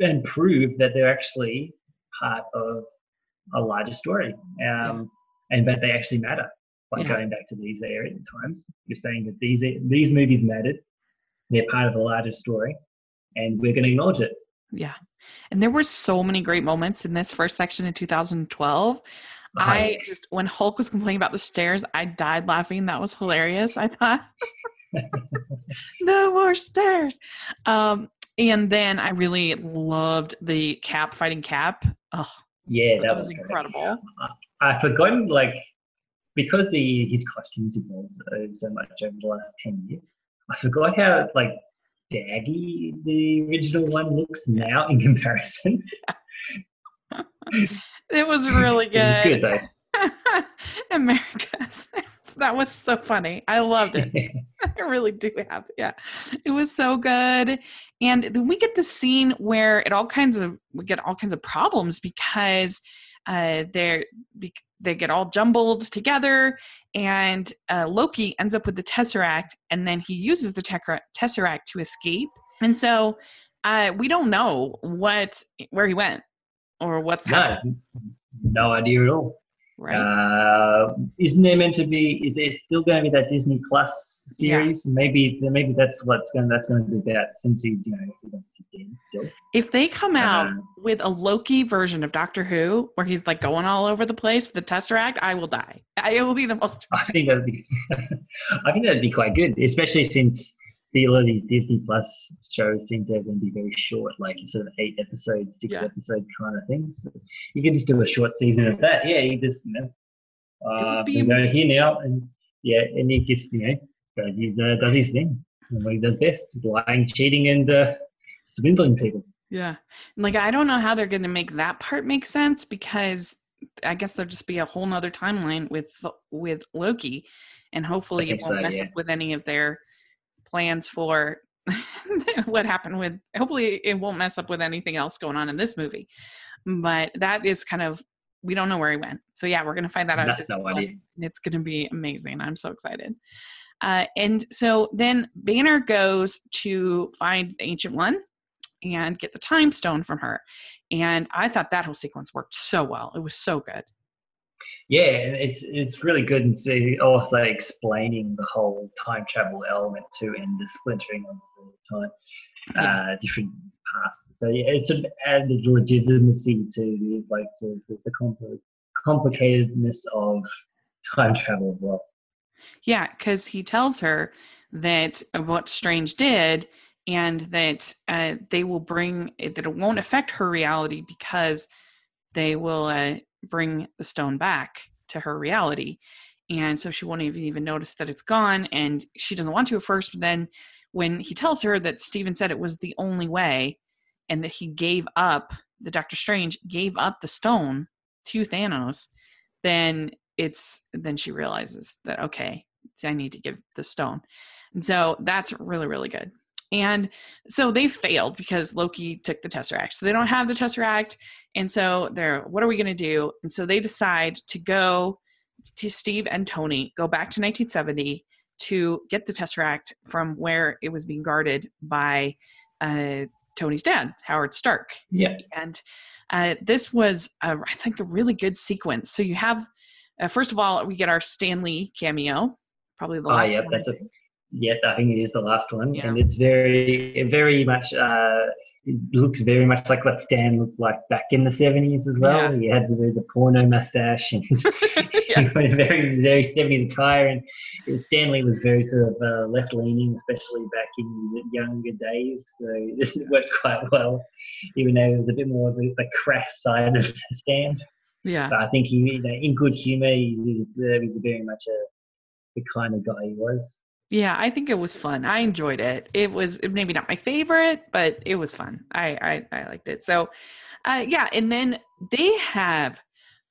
and prove that they're actually part of a larger story. Um, yeah. and that they actually matter by yeah. going back to these area times. You're saying that these these movies mattered. They're part of a larger story, and we're going to acknowledge it. Yeah. And there were so many great moments in this first section in 2012. I just, when Hulk was complaining about the stairs, I died laughing. That was hilarious. I thought, no more stairs. Um, and then I really loved the Cap fighting Cap. Oh, yeah, that, that was, was incredible. I, I forgot, like, because the his costumes evolved so much over the last 10 years, I forgot how, like, daggy the original one looks now in comparison. it was really good. It was good though. America's. That was so funny. I loved it. I really do have. Yeah. It was so good. And then we get the scene where it all kinds of we get all kinds of problems because uh they're they get all jumbled together and uh, Loki ends up with the Tesseract, and then he uses the Tesseract to escape. And so uh, we don't know what where he went or what's happening. No idea at all. Right. Uh, isn't there meant to be? Is there still going to be that Disney Plus series? Yeah. Maybe, maybe that's what's going. That's going to be about since he's, you know, he's on still. If they come out um, with a Loki version of Doctor Who, where he's like going all over the place, the Tesseract, I will die. I will be the most. I think that'd be. I think that'd be quite good, especially since a lot of these Disney Plus shows seem to be very short, like sort of eight episode, six yeah. episode kind of things. So you can just do a short season of that. Yeah, you just you know, uh, go here now, and yeah, and he gets you know does his uh, does his thing, and what he does best: lying, cheating, and uh, swindling people. Yeah, like I don't know how they're going to make that part make sense because I guess there'll just be a whole nother timeline with with Loki, and hopefully it won't so, mess yeah. up with any of their plans for what happened with hopefully it won't mess up with anything else going on in this movie. But that is kind of we don't know where he went. So yeah we're gonna find that out no it's gonna be amazing. I'm so excited. Uh, and so then banner goes to find the ancient one and get the time stone from her. And i thought that whole sequence worked so well. It was so good yeah, it's it's really good and see also explaining the whole time travel element too and the splintering of the time, uh, different past. So yeah, it's of added legitimacy to the like to the, the compl- complicatedness of time travel as well. Yeah, because he tells her that what Strange did and that uh, they will bring that it won't affect her reality because they will uh, bring the stone back to her reality and so she won't even, even notice that it's gone and she doesn't want to at first but then when he tells her that Stephen said it was the only way and that he gave up the Doctor Strange gave up the stone to Thanos then it's then she realizes that okay I need to give the stone. And so that's really really good and so they failed because Loki took the Tesseract. So they don't have the Tesseract. And so they're, what are we going to do? And so they decide to go to Steve and Tony, go back to 1970 to get the Tesseract from where it was being guarded by uh, Tony's dad, Howard Stark. Yeah. And uh, this was, a, I think, a really good sequence. So you have, uh, first of all, we get our Stan Lee cameo, probably the last. Oh, yeah, one. that's a Yet I think it is the last one, yeah. and it's very, very much. Uh, it looks very much like what Stan looked like back in the seventies as well. Yeah. He had the, the porno mustache and yeah. very, very seventies attire. And was, Stan Lee was very sort of uh, left leaning, especially back in his younger days. So it worked quite well, even though it was a bit more the, the crass side of Stan. Yeah, but I think he, you know, in good humor, he, he was very much a the kind of guy he was. Yeah, I think it was fun. I enjoyed it. It was maybe not my favorite, but it was fun. I I, I liked it. So, uh, yeah, and then they have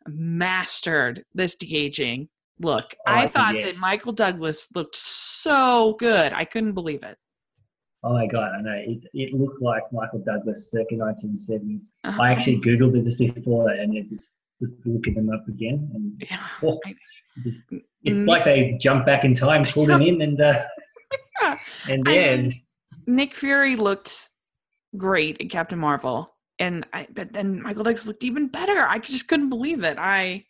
mastered this de-aging look. Oh, I, I thought yes. that Michael Douglas looked so good. I couldn't believe it. Oh my god, I know it, it looked like Michael Douglas circa 1970. Uh-huh. I actually googled it just before, and it just just looking them up again, and yeah. oh, just, it's Nick, like they jumped back in time, pulled him in, and uh, yeah. and yeah. Nick Fury looked great in Captain Marvel, and I but then Michael Douglas looked even better. I just couldn't believe it. I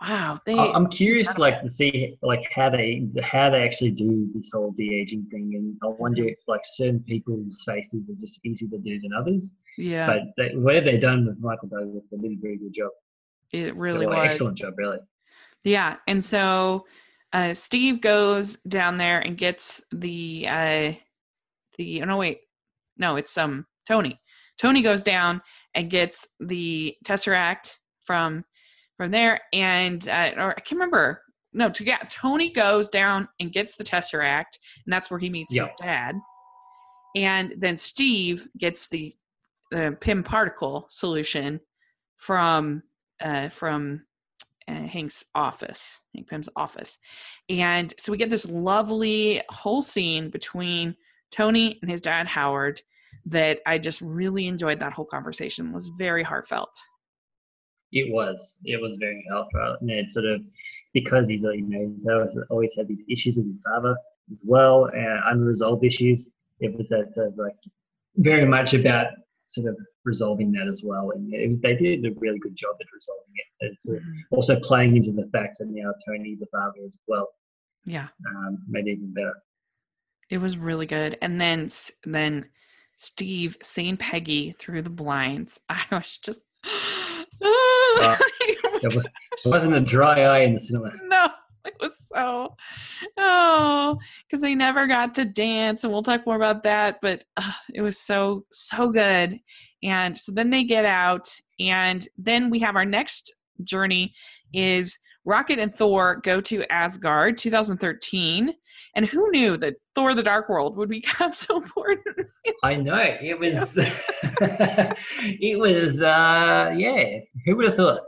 wow, they. I'm curious, like to see like how they how they actually do this whole de aging thing, and I wonder if like certain people's faces are just easier to do than others. Yeah. But they, whatever they've done with Michael Douglas, they did a very good job. It really was excellent job, really. Yeah, and so uh, Steve goes down there and gets the uh, the. Oh, no, wait, no, it's um Tony. Tony goes down and gets the tesseract from from there, and uh, or I can't remember. No, to, yeah, Tony goes down and gets the tesseract, and that's where he meets yep. his dad. And then Steve gets the the Pym particle solution from uh, from uh, Hank's office, Hank Pym's office. And so we get this lovely whole scene between Tony and his dad Howard that I just really enjoyed that whole conversation. It was very heartfelt. It was. It was very heartfelt. And it sort of because he's you know he's always, always had these issues with his father as well, and unresolved issues. It was that sort of like very much about sort of resolving that as well. And it, they did a really good job at resolving it. It's mm-hmm. also playing into the fact that now Tony's a father as well. Yeah, um, made it even better. It was really good. And then then Steve seeing Peggy through the blinds. I was just. Uh, it, was, not a dry eye in the cinema. No, it was so oh because they never got to dance and we'll talk more about that but uh, it was so so good and so then they get out and then we have our next journey is rocket and thor go to asgard 2013 and who knew that thor the dark world would become so important i know it was it was uh yeah who would have thought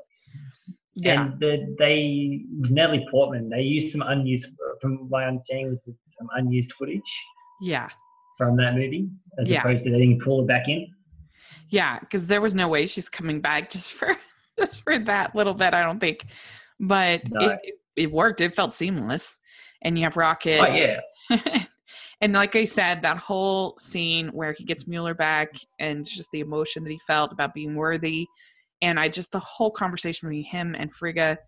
yeah. And the, they, Natalie Portman, they used some unused, from my understanding, was some unused footage. Yeah. From that movie, as yeah. opposed to they didn't pull it back in. Yeah, because there was no way she's coming back just for just for that little bit. I don't think, but no. it, it worked. It felt seamless, and you have Rocket. Oh yeah. and like I said, that whole scene where he gets Mjolnir back and just the emotion that he felt about being worthy and I just the whole conversation between him and Frigga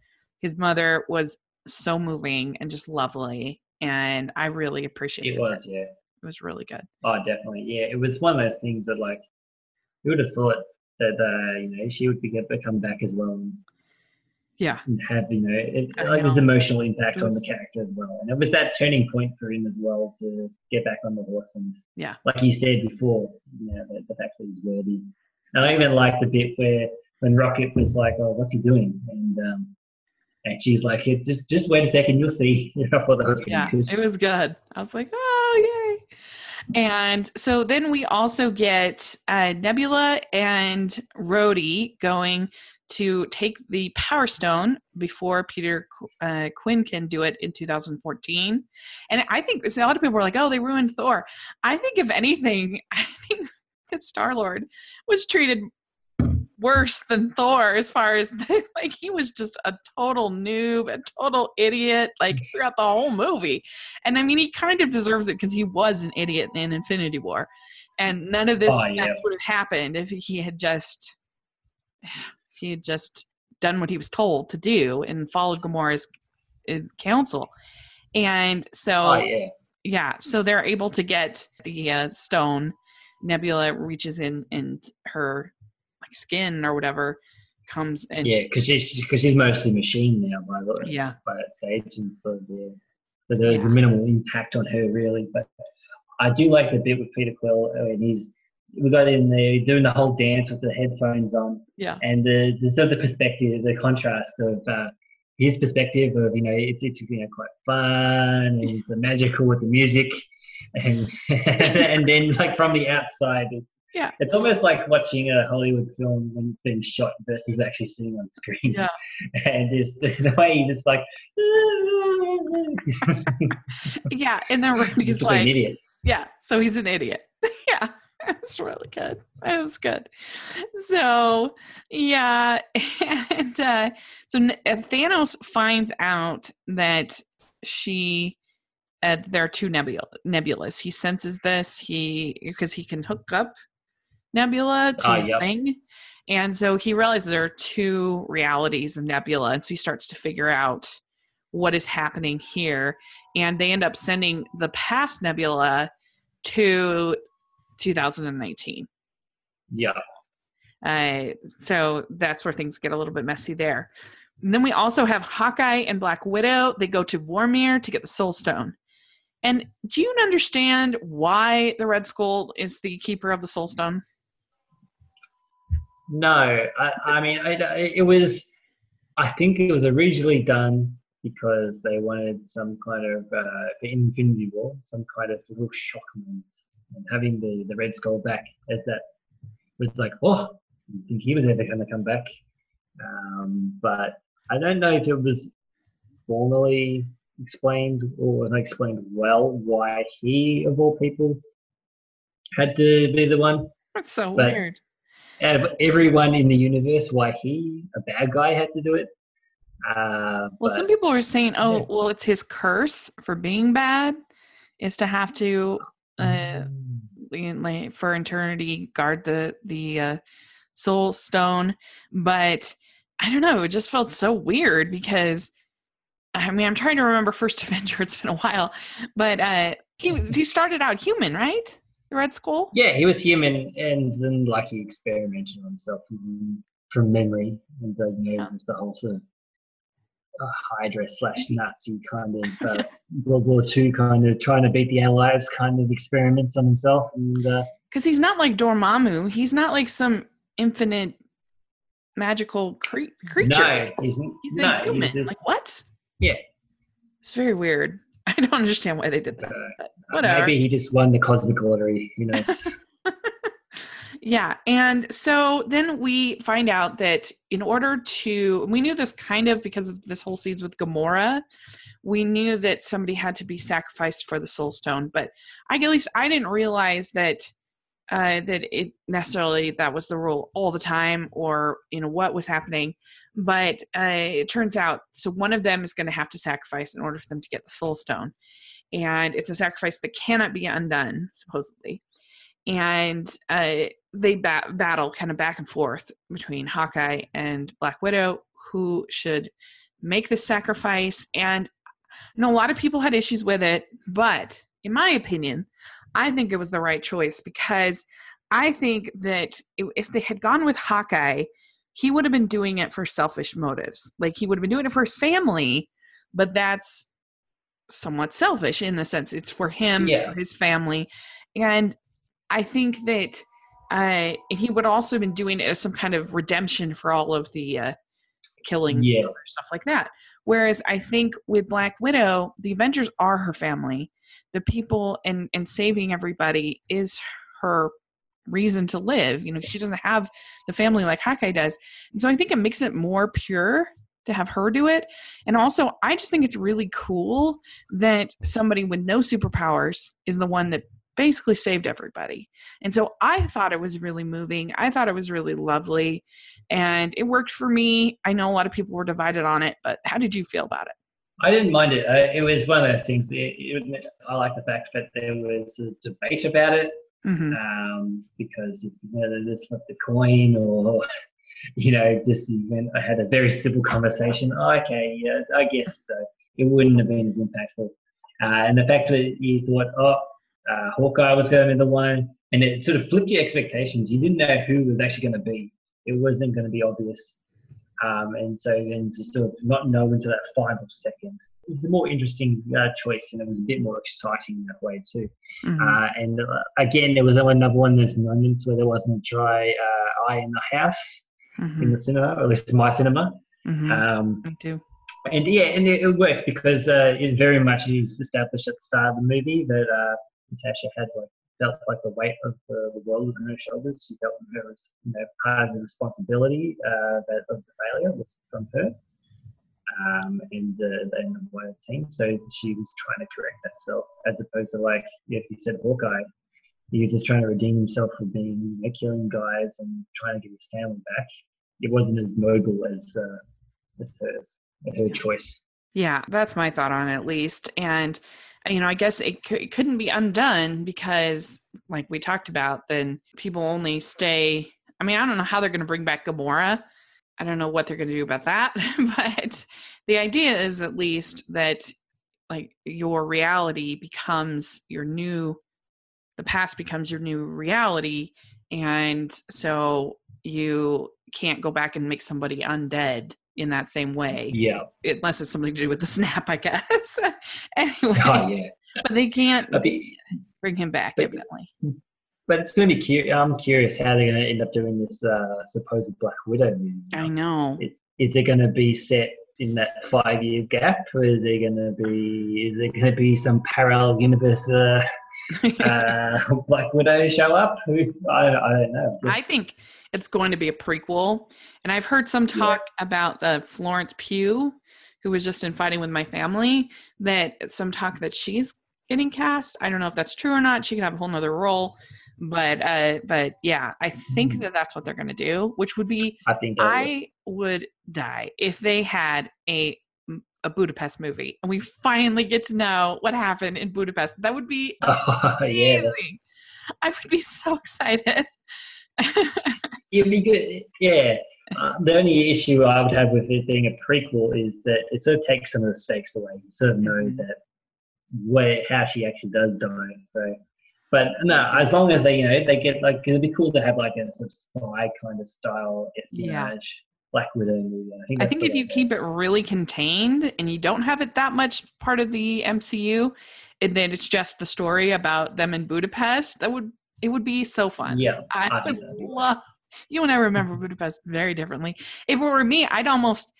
his mother was so moving and just lovely. And I really appreciated it. Was, it. yeah. It was really good. Oh, definitely. Yeah. It was one of those things that, like, you would have thought that, uh, you know, she would be, come back as well. And, yeah. And have, you know, it, like know. emotional impact was, on the character as well. And it was that turning point for him as well to get back on the horse. And, yeah. Like you said before, you know, the, the fact that he's worthy. And I even like the bit where when Rocket was like, "Oh, what's he doing?" and um, and she's like, hey, "Just just wait a second, you'll see." You know, that was yeah, it was good. I was like, "Oh, yay!" And so then we also get uh, Nebula and Rhodey going to take the Power Stone before Peter uh, Quill can do it in 2014. And I think a lot of people were like, "Oh, they ruined Thor." I think if anything, I think that Star Lord was treated worse than Thor as far as like he was just a total noob, a total idiot, like throughout the whole movie. And I mean, he kind of deserves it because he was an idiot in Infinity War, and none of this oh, yeah. would have happened if he had just he had just done what he was told to do and followed Gamora's uh, counsel. And so, oh, yeah. yeah, so they're able to get the uh, stone. Nebula reaches in and her like skin or whatever comes and yeah, because she's because she's mostly machine now by the yeah by that stage, and so yeah, so there's yeah. minimal impact on her really. But I do like the bit with Peter Quill and he's we got in there doing the whole dance with the headphones on. Yeah, and the the sort of the perspective, the contrast of. Uh, his perspective of you know it's it's you know quite fun and it's magical with the music and and then like from the outside it's yeah. It's almost like watching a Hollywood film when it's being shot versus actually seeing on screen. Yeah. And just the way he's just like Yeah, and then he's like an idiot. Yeah, so he's an idiot. yeah. It was really good. It was good. So, yeah. And uh, so uh, Thanos finds out that she uh, there are two nebula, nebulas. He senses this. He because he can hook up Nebula to uh, yep. thing. And so he realizes there are two realities of Nebula. And so he starts to figure out what is happening here. And they end up sending the past Nebula to 2019. Yeah. Uh, so that's where things get a little bit messy there. And then we also have Hawkeye and Black Widow. They go to Vormir to get the Soul Stone. And do you understand why the Red Skull is the keeper of the Soul Stone? No, I, I mean, I, it was. I think it was originally done because they wanted some kind of uh, for Infinity War, some kind of little shock moment, and having the the Red Skull back as that was like, oh, I think he was ever going to come back. Um, but I don't know if it was formally explained or explained well why he, of all people, had to be the one. That's so but weird out of everyone in the universe, why he, a bad guy, had to do it. Uh, well, but, some people were saying, "Oh, yeah. well, it's his curse for being bad, is to have to, uh, mm. for eternity, guard the the uh, soul stone." But I don't know. It just felt so weird because, I mean, I'm trying to remember First Avenger. It's been a while, but uh, he he started out human, right? Red Skull? Yeah, he was human, and then like he experimented on himself from, from memory, and know, yeah. the whole sort of uh, Hydra slash Nazi kind of uh, World War Two kind of trying to beat the Allies kind of experiments on himself, and because uh, he's not like Dormammu, he's not like some infinite magical cre- creature. No, he's, he's no, human. He's just, like what? Yeah, it's very weird. I don't understand why they did that. Uh, whatever. Maybe he just won the cosmic lottery. Who knows? Yeah. And so then we find out that in order to, we knew this kind of because of this whole scenes with Gamora. We knew that somebody had to be sacrificed for the Soul Stone, but I at least I didn't realize that uh, that it necessarily that was the rule all the time or you know what was happening but uh, it turns out so one of them is going to have to sacrifice in order for them to get the soul stone and it's a sacrifice that cannot be undone supposedly and uh, they ba- battle kind of back and forth between hawkeye and black widow who should make the sacrifice. And I know a lot of people had issues with it, but in my opinion, I think it was the right choice because I think that if they had gone with Hawkeye, he would have been doing it for selfish motives. Like he would have been doing it for his family, but that's somewhat selfish in the sense it's for him, yeah. for his family. And I think that uh, he would also have been doing it as some kind of redemption for all of the uh, killings yeah. and stuff like that. Whereas I think with Black Widow, the Avengers are her family. The people and and saving everybody is her reason to live. You know, she doesn't have the family like Hawkeye does. And so I think it makes it more pure to have her do it. And also, I just think it's really cool that somebody with no superpowers is the one that basically saved everybody. And so I thought it was really moving. I thought it was really lovely and it worked for me. I know a lot of people were divided on it, but how did you feel about it? I didn't mind it. it was one of those things. It, it, I like the fact that there was a debate about it mm-hmm. um, because whether this was the coin or you know just even I had a very simple conversation. Oh, okay, yeah, I guess so. It wouldn't have been as impactful. Uh, and the fact that you thought, oh, uh, Hawkeye was going to be the one, and it sort of flipped your expectations. You didn't know who was actually going to be. It wasn't going to be obvious, um, and so then to sort of not know until that final second it was a more interesting uh, choice, and it was a bit more exciting that way too. Mm-hmm. Uh, and uh, again, there was another one of those moments where there wasn't a dry uh, eye in the house mm-hmm. in the cinema, or at least my cinema. Mm-hmm. Um, Me too and yeah, and it, it worked because uh, it very much is established at the start of the movie that uh, Natasha had like felt like the weight of the, the world was on her shoulders. She felt her was you know part of the responsibility uh, that of the failure was from her. Um, and the, the wider team. So she was trying to correct herself, as opposed to like if you said Hawkeye, he was just trying to redeem himself for being you know, killing guys and trying to get his family back. It wasn't as noble as uh, as hers, her choice. Yeah, that's my thought on it, at least. And you know, I guess it, c- it couldn't be undone because, like we talked about, then people only stay. I mean, I don't know how they're going to bring back Gamora. I don't know what they're going to do about that, but the idea is at least that like your reality becomes your new the past becomes your new reality and so you can't go back and make somebody undead in that same way. Yeah. Unless it's something to do with the snap, I guess. anyway. Oh, yeah. But they can't be, bring him back, but, evidently. But it's going to be curious. I'm curious how they're going to end up doing this uh, supposed Black Widow movie. I know. It, is it going to be set in that five year gap, or is there going to be is there going to be some parallel universe uh, uh, Black Widow show up? I, I don't know. I think it's going to be a prequel. And I've heard some talk yeah. about the Florence Pugh, who was just in Fighting with My Family, that some talk that she's getting cast. I don't know if that's true or not. She could have a whole nother role. But uh, but yeah, I think mm. that that's what they're going to do, which would be. I think I would die if they had a a Budapest movie and we finally get to know what happened in Budapest. That would be amazing. yeah, I would be so excited. It'd be good. Yeah. Uh, the only issue I would have with it being a prequel is that it sort of takes some of the stakes away. You sort of know mm-hmm. that where how she actually does die. So, but no, as long as they you know they get like it'd be cool to have like a sort of spy kind of style espionage. Black Widow movie. I think, I think if you keep it really contained and you don't have it that much part of the MCU, and then it's just the story about them in Budapest, that would it would be so fun. Yeah, I, I would love. You and I remember Budapest very differently. If it were me, I'd almost.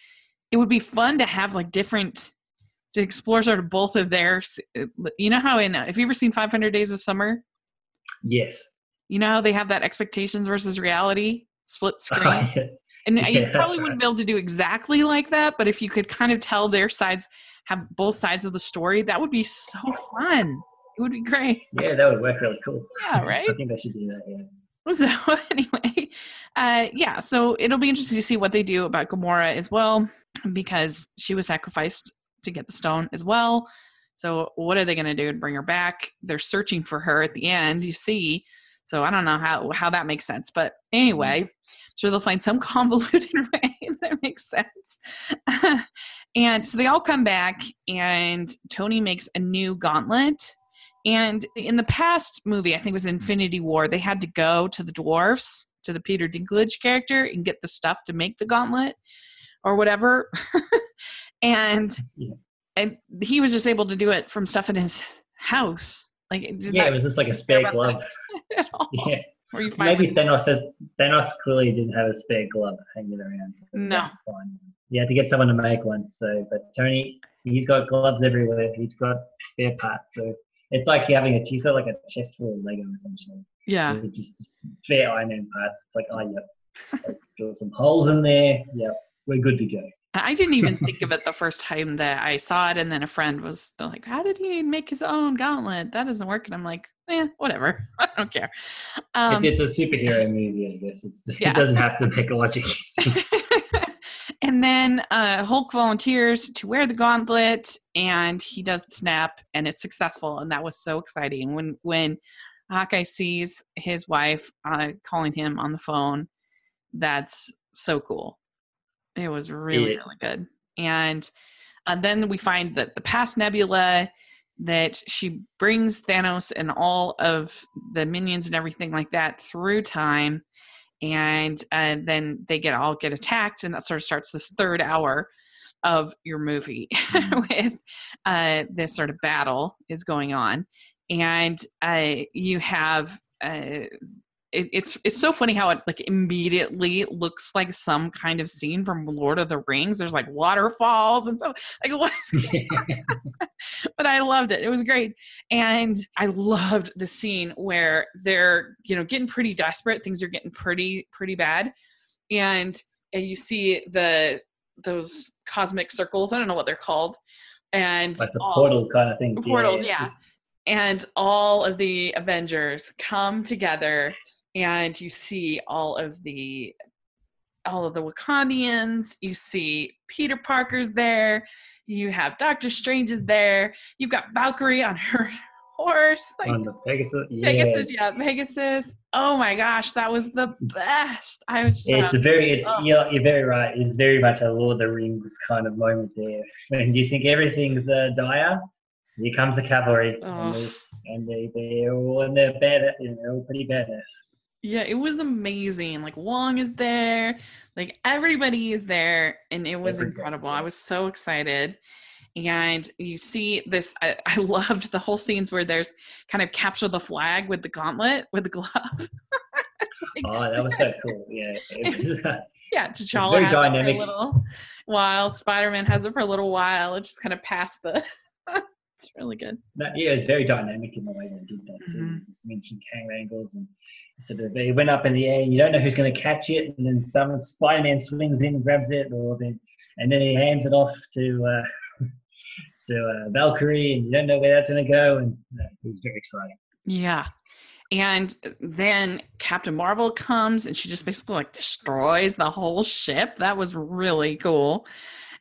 It would be fun to have like different to explore sort of both of their. You know how in have you ever seen Five Hundred Days of Summer? Yes. You know how they have that expectations versus reality split screen. And yeah, you probably wouldn't be able to do exactly like that, but if you could kind of tell their sides, have both sides of the story, that would be so fun. It would be great. Yeah, that would work really cool. Yeah, right? I think I should do that, yeah. So anyway, uh, yeah, so it'll be interesting to see what they do about Gamora as well, because she was sacrificed to get the stone as well. So what are they going to do to bring her back? They're searching for her at the end. You see, So I don't know how how that makes sense, but anyway, sure they'll find some convoluted way that makes sense. and so they all come back, and Tony makes a new gauntlet. And in the past movie, I think it was Infinity War, they had to go to the dwarfs, to the Peter Dinklage character, and get the stuff to make the gauntlet or whatever. and and he was just able to do it from stuff in his house. Like yeah, it was just like a spare glove. yeah. Maybe Thanos says Thanos clearly didn't have a spare glove hanging around. So no. You had to get someone to make one. So, but Tony, he's got gloves everywhere. He's got spare parts. So it's like having a he's got like a chest full of Lego essentially. Yeah. Just, just spare Iron Man parts. It's like, oh yep, drill some holes in there. Yep, we're good to go. I didn't even think of it the first time that I saw it, and then a friend was like, "How did he make his own gauntlet? That doesn't work." And I'm like, "Eh, whatever. I don't care." Um, if it's a superhero movie, I guess yeah. it doesn't have to make a logic. and then uh, Hulk volunteers to wear the gauntlet, and he does the snap, and it's successful, and that was so exciting. When when Hawkeye sees his wife uh, calling him on the phone, that's so cool it was really, yeah. really good. And uh, then we find that the past nebula that she brings Thanos and all of the minions and everything like that through time, and uh, then they get all get attacked, and that sort of starts this third hour of your movie mm-hmm. with uh, this sort of battle is going on, and uh, you have uh, it, it's it's so funny how it like immediately looks like some kind of scene from Lord of the Rings. There's like waterfalls and stuff. Like what? but I loved it. It was great, and I loved the scene where they're you know getting pretty desperate. Things are getting pretty pretty bad, and and you see the those cosmic circles. I don't know what they're called, and like the all, portal kind of thing. Portals, yeah. yeah. And all of the Avengers come together and you see all of the all of the Wakandians. You see Peter Parker's there. You have Doctor Strange is there. You've got Valkyrie on her horse. Like, on the Pegasus. Yes. Pegasus, yeah, Pegasus. Oh my gosh, that was the best. I was. Yeah, it's a very. It's, oh. you're, you're very right. It's very much a Lord of the Rings kind of moment there. When you think everything's uh, dire, here comes the cavalry, oh. and, they, and they they're all in their bad. They're all pretty badass. Yeah, it was amazing. Like Wong is there, like everybody is there, and it was everybody. incredible. I was so excited. And you see this, I, I, loved the whole scenes where there's kind of capture the flag with the gauntlet, with the glove. like, oh, that was so cool. Yeah. yeah, T'Challa has dynamic. it for a little while. Spider Man has it for a little while. It just kind of passed the. it's really good. That, yeah, it's very dynamic in the way they did that too. Mm-hmm. Just mentioned camera angles and sort of it went up in the air. You don't know who's going to catch it, and then some Spider-Man swings in, and grabs it, or then and then he hands it off to uh, to uh, Valkyrie, and you don't know where that's going to go, and uh, it was very exciting. Yeah. And then Captain Marvel comes and she just basically like destroys the whole ship. That was really cool.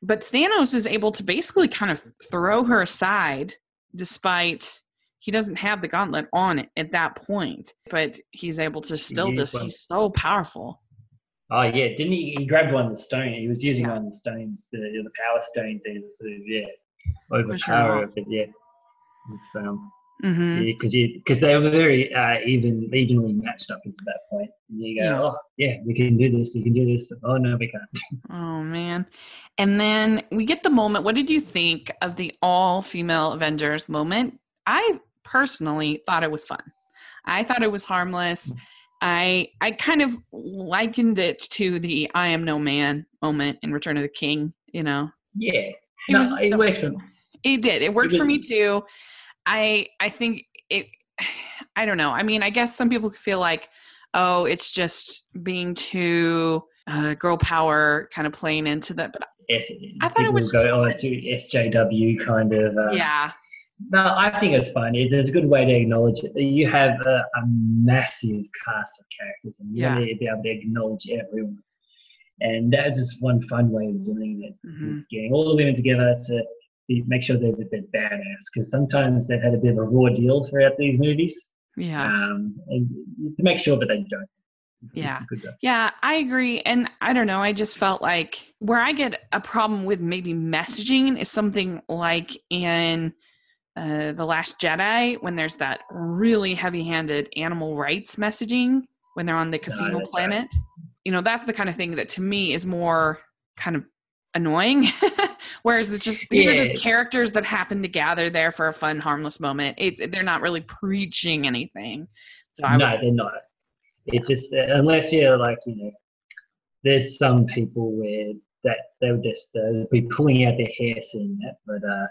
But Thanos is able to basically kind of throw her aside despite he doesn't have the gauntlet on at that point, but he's able to still he just, he's so powerful. Oh yeah, didn't he? He grabbed one of the stone. He was using yeah. one of the stones, the, the power stones, to sort of yeah, overpower it. But yeah, it's, um, mm-hmm. because yeah, because they were very uh, even evenly matched up until that point. you go, yeah. oh yeah, we can do this. You can do this. Oh no, we can't. Oh man, and then we get the moment. What did you think of the all female Avengers moment? I personally thought it was fun. I thought it was harmless. Mm. I I kind of likened it to the I am no man moment in Return of the King, you know. Yeah. It no, was it worked for me. It did. It worked it for me too. I I think it I don't know. I mean, I guess some people feel like, oh, it's just being too uh, girl power kind of playing into that. But I thought it was go on to SJW kind of. Uh, yeah, no, I think it's funny. It's a good way to acknowledge it. You have a, a massive cast of characters, and you yeah. need to be able to acknowledge everyone. And that's just one fun way of doing it. Mm-hmm. Is getting all the women together to be, make sure they're, they're badass. Because sometimes they've had a bit of a raw deal throughout these movies. Yeah. Um, and to make sure that they don't. Yeah. Yeah, I agree. And I don't know, I just felt like where I get a problem with maybe messaging is something like in uh, The Last Jedi when there's that really heavy handed animal rights messaging when they're on the casino no, planet. Right. You know, that's the kind of thing that to me is more kind of annoying. Whereas it's just these yeah. are just characters that happen to gather there for a fun, harmless moment. It, they're not really preaching anything. So I no, was, they're not. It's just unless you're like you know, there's some people where that they would just uh, be pulling out their hair seeing that, but uh,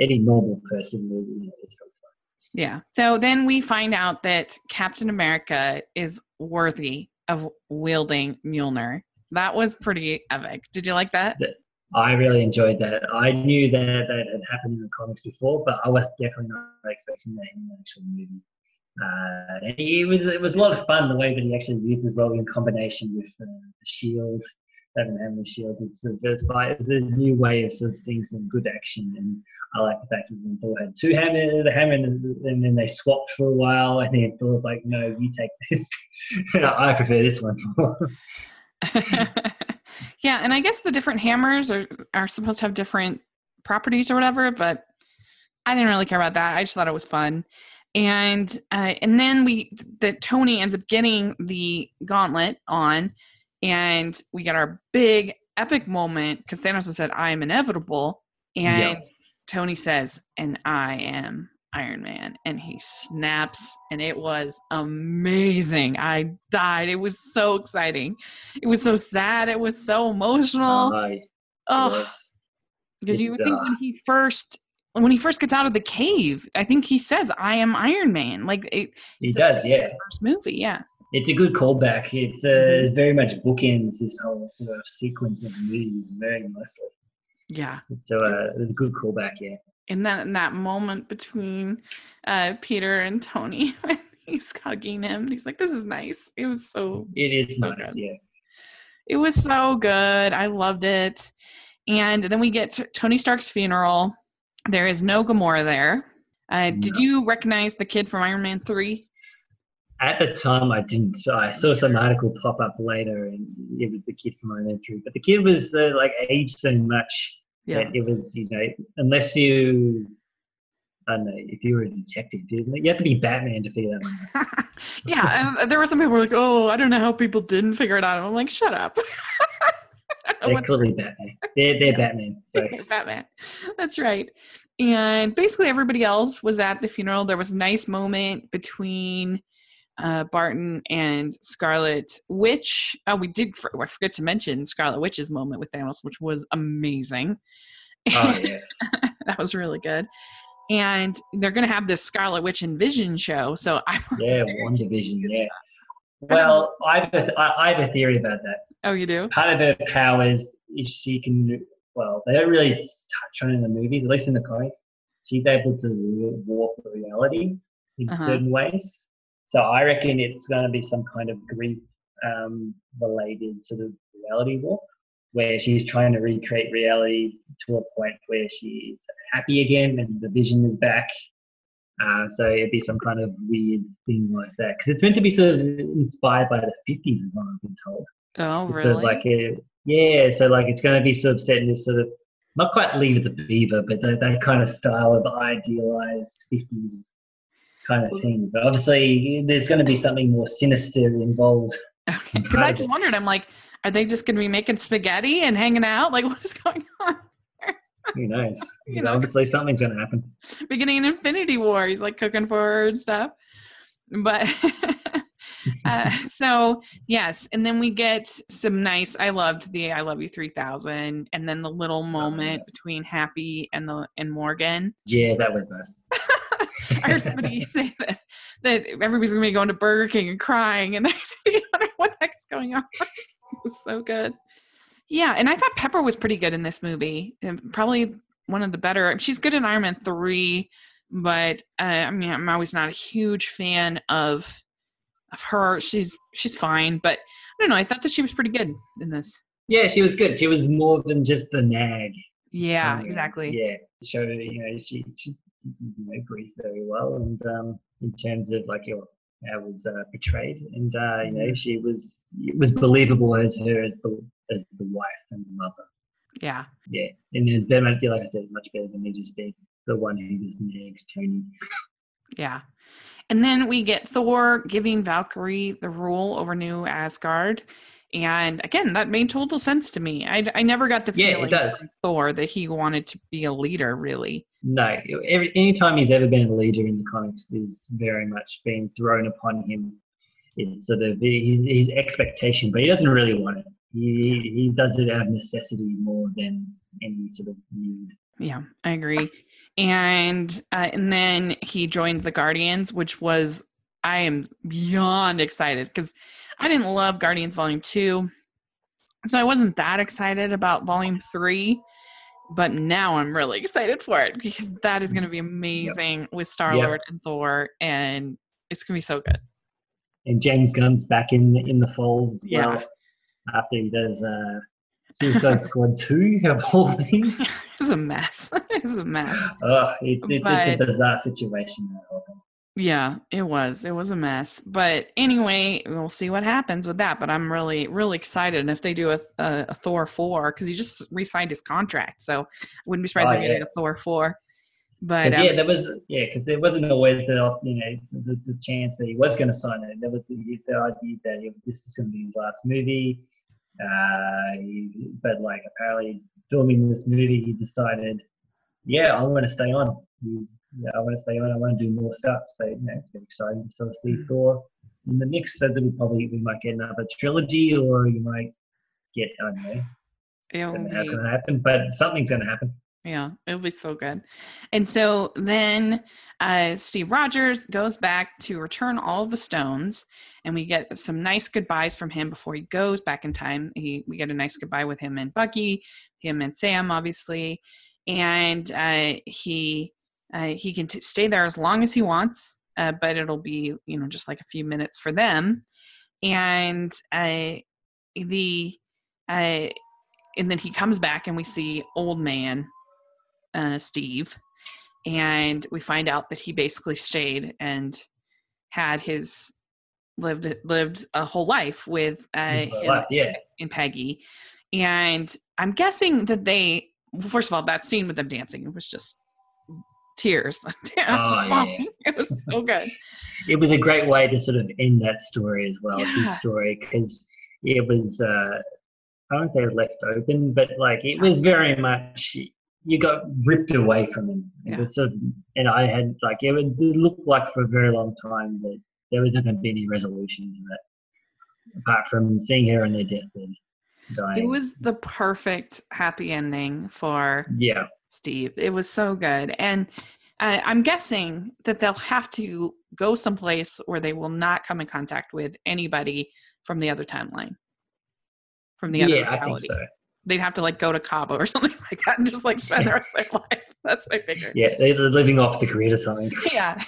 any normal person will, you know. Yeah. So then we find out that Captain America is worthy of wielding Mjolnir. That was pretty epic. Did you like that? I really enjoyed that. I knew that that had happened in the comics before, but I was definitely not expecting that in the actual movie. Uh, and it was it was a lot of fun the way that he actually used his role in combination with the, the shield, having the shield. It's a, it's, it's a new way of sort of seeing some good action, and I like the fact that Thor had two hammers, the hammer, and, and, then they swapped for a while, and then Thor's like, "No, you take this. I prefer this one." yeah, and I guess the different hammers are are supposed to have different properties or whatever, but I didn't really care about that. I just thought it was fun. And uh, and then we that Tony ends up getting the gauntlet on, and we get our big epic moment because Thanos said, "I am inevitable," and yeah. Tony says, "And I am Iron Man and he snaps and it was amazing. I died. It was so exciting. It was so sad. It was so emotional. Uh, oh, because you think uh, when he first when he first gets out of the cave, I think he says, "I am Iron Man." Like it, he does, yeah. First movie, yeah. It's a good callback. It's uh, mm-hmm. very much bookends this whole sort of sequence of movies very nicely. Yeah. So uh, it's a good callback, yeah in that in that moment between uh, Peter and Tony when he's hugging him. He's like, "This is nice." It was so. It is so nice, good. yeah. It was so good. I loved it. And then we get to Tony Stark's funeral. There is no Gamora there. Uh, no. Did you recognize the kid from Iron Man three? At the time, I didn't. I saw some article pop up later, and it was the kid from Man. But the kid was uh, like aged so much yeah. it was, you know, unless you, I don't know, if you were a detective, didn't you have to be Batman to figure that one out. yeah, and there were some people who were like, oh, I don't know how people didn't figure it out. I'm like, shut up. they're clearly Batman. They're, they're Batman. Batman. That's right. And basically, everybody else was at the funeral. There was a nice moment between uh, Barton and Scarlet Witch. Oh, we did. For, I forget to mention Scarlet Witch's moment with Thanos, which was amazing. Oh yes, that was really good. And they're going to have this Scarlet Witch and Vision show. So I yeah, WandaVision. Yeah. Well, I have, a, I have a theory about that. Oh, you do? Part of her powers is she can. Well, they don't really touch on it in the movies, at least in the comics. She's able to warp reality in uh-huh. certain ways. So I reckon it's going to be some kind of grief um, related sort of reality warp where she's trying to recreate reality to a point where she's happy again and the vision is back. Uh, so it'd be some kind of weird thing like that because it's meant to be sort of inspired by the 50s, is what I've been told. Oh, it's really? Sort of like a, yeah, so like it's going to be sort of set in this sort of not quite Leave to Beaver, but that, that kind of style of idealized 50s kind of thing. But obviously, there's going to be something more sinister involved. Okay, because I just wondered, I'm like, are they just going to be making spaghetti and hanging out? Like, what is going on? Who knows? you know, obviously something's going to happen. Beginning an Infinity War, he's like cooking for her and stuff. But uh, so yes, and then we get some nice. I loved the "I Love You" three thousand, and then the little moment between Happy and the and Morgan. Yeah, that was nice. I heard somebody say that that everybody's gonna be going to Burger King and crying, and they're what the heck's going on. it was so good. Yeah, and I thought Pepper was pretty good in this movie, and probably one of the better. She's good in Iron Man three, but uh, I mean, I'm always not a huge fan of of her. She's she's fine, but I don't know. I thought that she was pretty good in this. Yeah, she was good. She was more than just the nag. Yeah, exactly. Yeah, so you know she, she you know, grief very well, and um, in terms of like your how was uh, portrayed, and uh, you know she was it was believable as her as the as the wife and the mother. Yeah. Yeah, and it's better, like I said, much better than me just being the one who just nags Tony. Yeah. And then we get Thor giving Valkyrie the rule over New Asgard. And again, that made total sense to me. I, I never got the yeah, feeling from Thor that he wanted to be a leader, really. No, every, anytime he's ever been a leader in the comics is very much been thrown upon him. It's sort of his, his expectation, but he doesn't really want it. He, he does it out of necessity more than any sort of need. Yeah, I agree. And uh, and then he joined the Guardians, which was I am beyond excited because I didn't love Guardians Volume 2. So I wasn't that excited about Volume 3. But now I'm really excited for it because that is going to be amazing yep. with Star Lord yep. and Thor, and it's going to be so good. And James Gunn's back in in the fold as yeah. well after he does uh, Suicide Squad 2 of all things. it's a mess. it's a mess. Oh, it, it, but, it's a bizarre situation. Yeah, it was. It was a mess. But anyway, we'll see what happens with that. But I'm really, really excited. And if they do a, a, a Thor 4, because he just re signed his contract. So I wouldn't be surprised oh, if we yeah. get a Thor 4. But um, yeah, there was yeah, because there wasn't always the you know the, the chance that he was going to sign it. There was the, the idea that this is going to be his last movie. Uh, he, but like apparently filming this movie, he decided, yeah, I'm going to stay on. He, yeah, I want to stay on. I want to do more stuff. So you know, it's been exciting to sort of see mm. Thor in the mix. So that we probably we might get another trilogy, or you might get I don't know. Yeah, going to happen, but something's going to happen. Yeah, it'll be so good. And so then uh, Steve Rogers goes back to return all the stones, and we get some nice goodbyes from him before he goes back in time. He, we get a nice goodbye with him and Bucky, him and Sam, obviously, and uh, he uh, he can t- stay there as long as he wants, uh, but it'll be you know just like a few minutes for them, and uh, the uh, and then he comes back and we see old man uh, Steve, and we find out that he basically stayed and had his lived lived a whole life with uh, life, yeah. and Peggy, and I'm guessing that they first of all that scene with them dancing it was just tears. oh, yeah. It was so good. it was a great way to sort of end that story as well, yeah. his story, because it was. Uh, I don't say left open, but like it was very much you got ripped away from him. Yeah. Was sort of, and I had like it, would, it looked like for a very long time that there wasn't going to be any resolution to it, apart from seeing her on their deathbed. Dying. It was the perfect happy ending for yeah Steve. It was so good, and uh, I'm guessing that they'll have to go someplace where they will not come in contact with anybody from the other timeline. From the other yeah, reality. I think so they'd have to like go to Cabo or something like that and just like spend the rest of their life. That's my figure. Yeah, they're living off the grid or something. Yeah,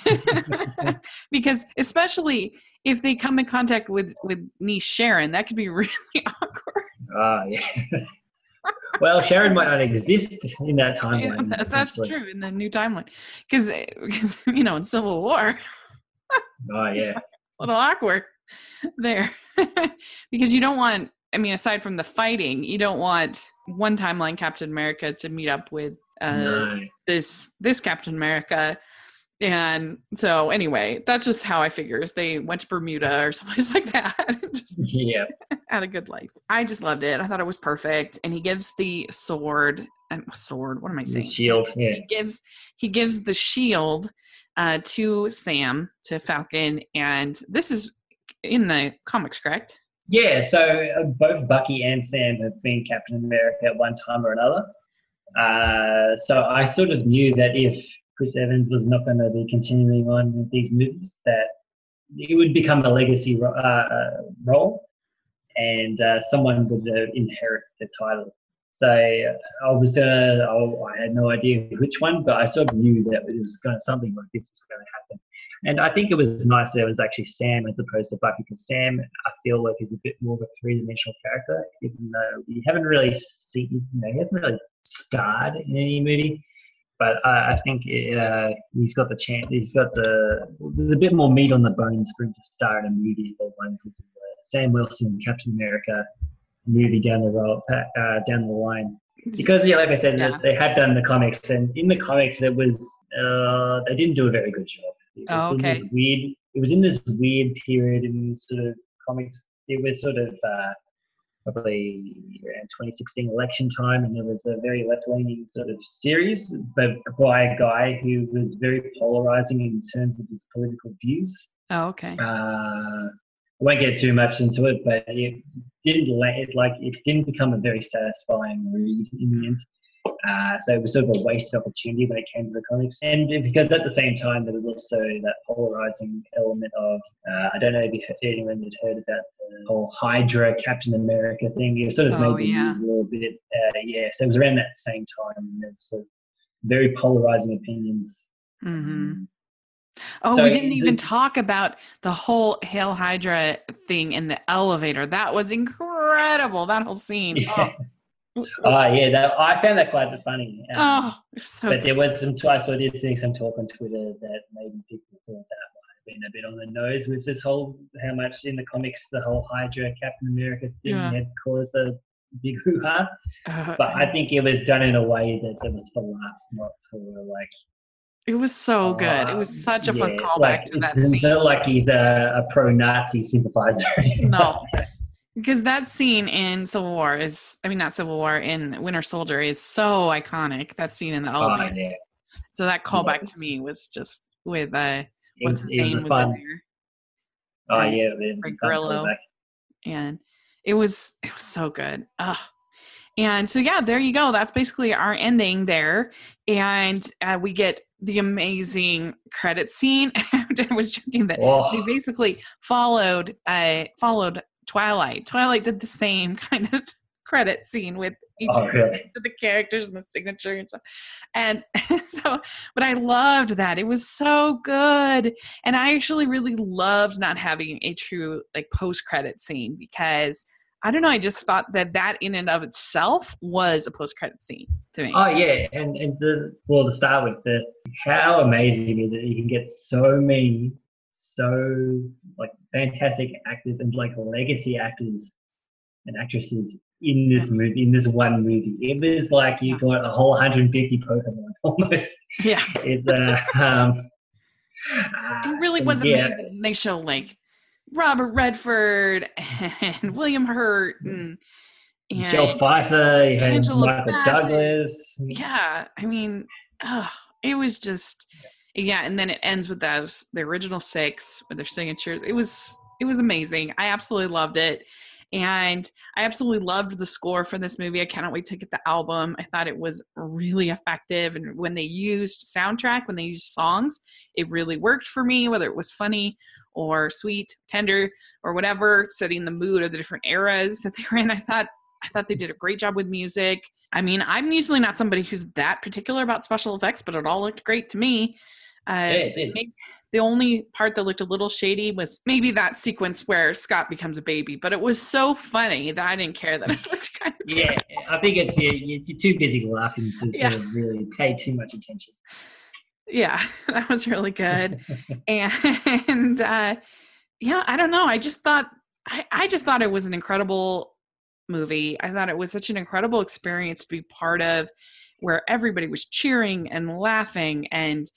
because especially if they come in contact with with niece Sharon, that could be really awkward. Ah, yeah. Well, Sharon might not exist in that timeline. Yeah, that's true in the new timeline, because because you know in Civil War. oh yeah. A little awkward there, because you don't want I mean, aside from the fighting, you don't want one timeline Captain America to meet up with uh, no. this this Captain America. And so, anyway, that's just how I figures they went to Bermuda or someplace like that. just yeah, had a good life. I just loved it. I thought it was perfect. And he gives the sword and sword. What am I saying? The shield. Yeah. He gives he gives the shield uh, to Sam to Falcon, and this is in the comics, correct? Yeah, so uh, both Bucky and Sam have been Captain America at one time or another. Uh, so I sort of knew that if Chris Evans was not going to be continuing on with these movies, that it would become a legacy uh, uh, role, and uh, someone would uh, inherit the title. So I was gonna, I had no idea which one, but I sort of knew that it was going to something like this was going to happen. And I think it was nice that it was actually Sam as opposed to Bucky, because Sam, I feel like, is a bit more of a three dimensional character, even though we haven't really seen, you know, he hasn't really starred in any movie. But I, I think uh, he's got the chance. He's got the there's a bit more meat on the bones for him to star in a movie than one to do. Uh, Sam Wilson, Captain America movie down the road, uh, down the line. Because yeah, like I said, yeah. they had done the comics, and in the comics, it was uh, they didn't do a very good job. It oh, okay. weird. It was in this weird period in sort of comics. It was sort of uh, probably around 2016 election time, and there was a very left-leaning sort of series, but by a guy who was very polarizing in terms of his political views. Oh, okay. Uh, I won't get too much into it, but it didn't it like it didn't become a very satisfying read in the end. Uh, so it was sort of a wasted opportunity when it came to the comics, and because at the same time there was also that polarizing element of uh, I don't know if you heard, anyone had heard about the whole Hydra Captain America thing. It sort of oh, made the yeah. news a little bit. Uh, yeah, so it was around that same time. And there was sort of very polarizing opinions. Mm-hmm. Um, Oh, so we didn't even talk about the whole Hail Hydra thing in the elevator. That was incredible. That whole scene. Yeah. Oh, oh yeah, that, I found that quite funny. Um, oh, so but good. there was some. I saw did see some talk on Twitter that maybe people thought that might have been a bit on the nose with this whole how much in the comics the whole Hydra Captain America thing yeah. had caused a big hoo ha. Uh, but I think it was done in a way that it was for laughs, not for like it was so good. it was such a yeah, fun callback like, to that scene. It's not like he's a, a pro-Nazi sympathizer. no, because that scene in Civil War is, I mean, not Civil War in Winter Soldier is so iconic. That scene in the oh, elevator. Oh, yeah. So that callback yeah, to me was just with uh, what's his name was, was in there. Oh yeah, it Grillo, and it was it was so good. Ugh. And so yeah, there you go. That's basically our ending there, and uh, we get the amazing credit scene. I was joking that oh. they basically followed uh, followed Twilight. Twilight did the same kind of credit scene with each oh, really? of the characters and the signature and stuff. And so, but I loved that. It was so good. And I actually really loved not having a true like post credit scene because I don't know. I just thought that that in and of itself was a post credit scene to me. Oh yeah, and and the, well to start with, the how amazing is it? You can get so many, so like fantastic actors and like legacy actors and actresses in this movie, in this one movie. It was like you got a whole 150 Pokemon almost. Yeah. It's uh, um, it really was yeah. amazing. They show like Robert Redford and William Hurt and, and Michelle Pfeiffer, and Michael Bassett. Douglas. Yeah, I mean, oh, it was just yeah, and then it ends with those the original six with their signatures. It was it was amazing. I absolutely loved it. And I absolutely loved the score for this movie. I cannot wait to get the album. I thought it was really effective. And when they used soundtrack, when they used songs, it really worked for me, whether it was funny or sweet, tender, or whatever, setting the mood of the different eras that they were in. I thought I thought they did a great job with music. I mean, I'm usually not somebody who's that particular about special effects, but it all looked great to me. Uh, yeah. The only part that looked a little shady was maybe that sequence where Scott becomes a baby, but it was so funny that I didn't care that it looked kind of. Yeah, I think it's you're, you're too busy laughing to yeah. really pay too much attention yeah that was really good and uh yeah i don't know i just thought I, I just thought it was an incredible movie i thought it was such an incredible experience to be part of where everybody was cheering and laughing and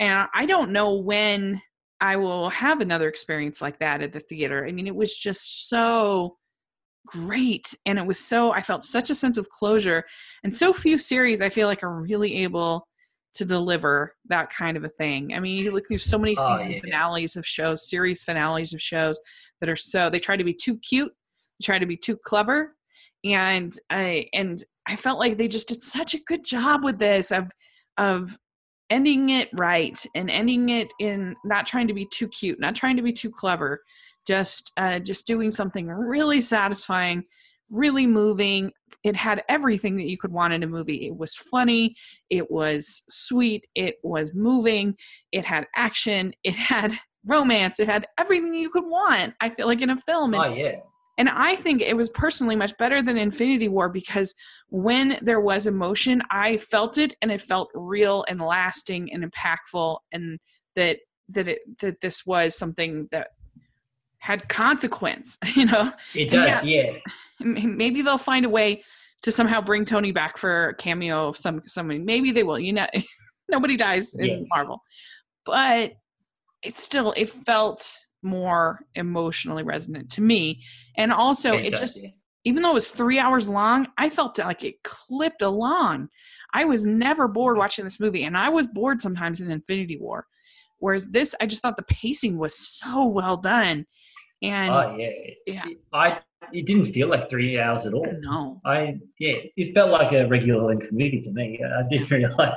and i don't know when i will have another experience like that at the theater i mean it was just so great and it was so i felt such a sense of closure and so few series i feel like are really able to deliver that kind of a thing. I mean, you look there's so many oh, season yeah. finales of shows, series finales of shows that are so they try to be too cute, they try to be too clever, and I and I felt like they just did such a good job with this of of ending it right and ending it in not trying to be too cute, not trying to be too clever, just uh, just doing something really satisfying really moving. It had everything that you could want in a movie. It was funny, it was sweet, it was moving, it had action, it had romance, it had everything you could want. I feel like in a film. And, oh yeah. And I think it was personally much better than Infinity War because when there was emotion, I felt it and it felt real and lasting and impactful and that that it that this was something that had consequence, you know. It does, yeah, yeah. Maybe they'll find a way to somehow bring Tony back for a cameo of some somebody. Maybe they will. You know, nobody dies in yeah. Marvel, but it still it felt more emotionally resonant to me, and also it, it just. Even though it was three hours long, I felt like it clipped along. I was never bored mm-hmm. watching this movie, and I was bored sometimes in Infinity War. Whereas this, I just thought the pacing was so well done. And oh yeah, yeah. I it didn't feel like three hours at all. No. I yeah, it felt like a regular length movie to me. I didn't realize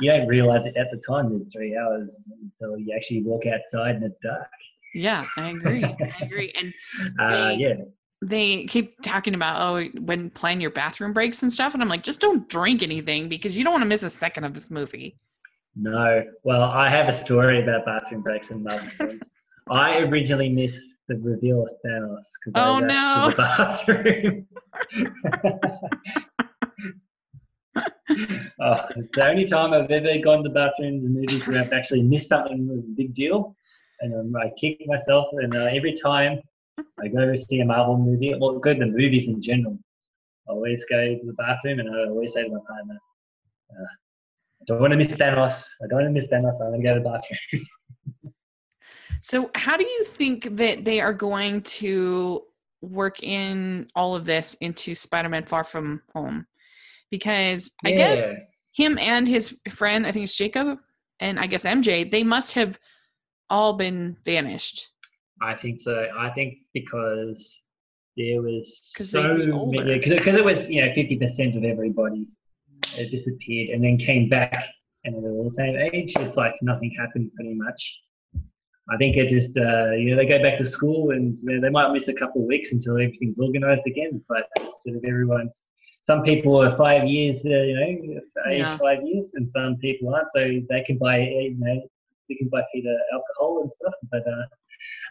you don't realize it at the time there's three hours until you actually walk outside in the dark. Yeah, I agree. I agree. And uh, yeah. They keep talking about oh when plan your bathroom breaks and stuff, and I'm like, just don't drink anything because you don't want to miss a second of this movie. No. Well, I have a story about bathroom breaks and films. I originally missed the reveal of Thanos because oh, I rushed no. to the bathroom. oh, it's the only time I've ever gone to the bathroom in the movies where I've actually missed something was a big deal. And um, I kick myself, and uh, every time I go to see a Marvel movie, or go to the movies in general, I always go to the bathroom and I always say to my partner, uh, I don't want to miss Thanos. I don't want to miss Thanos. I'm going to go to the bathroom. So, how do you think that they are going to work in all of this into Spider Man Far From Home? Because I yeah. guess him and his friend, I think it's Jacob, and I guess MJ, they must have all been vanished. I think so. I think because there was so many, because it was, you know, 50% of everybody it disappeared and then came back and they were all the same age. It's like nothing happened pretty much. I think it just uh, you know they go back to school and you know, they might miss a couple of weeks until everything's organised again. But sort of everyone's some people are five years, uh, you know, age yeah. five years, and some people aren't. So they can buy you know they can buy Peter alcohol and stuff, but. Uh,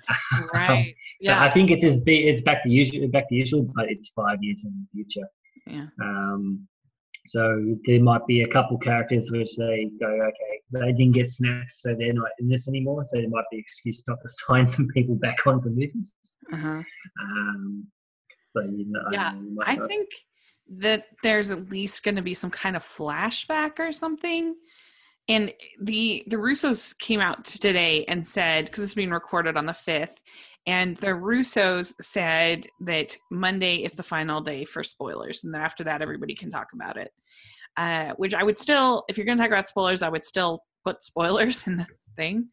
right. Yeah. I think it is. It's back to usual. Back to usual, but it's five years in the future. Yeah. Um, so there might be a couple characters which they go, okay, they didn't get snapped, so they're not in this anymore. So there might be excuse not to sign some people back on the movies. Uh-huh. Um, so you know, yeah, I, I think that there's at least going to be some kind of flashback or something. And the the Russos came out today and said because it's being recorded on the fifth, and the Russos said that Monday is the final day for spoilers, and then after that, everybody can talk about it. Uh, which I would still, if you're going to talk about spoilers, I would still put spoilers in the thing.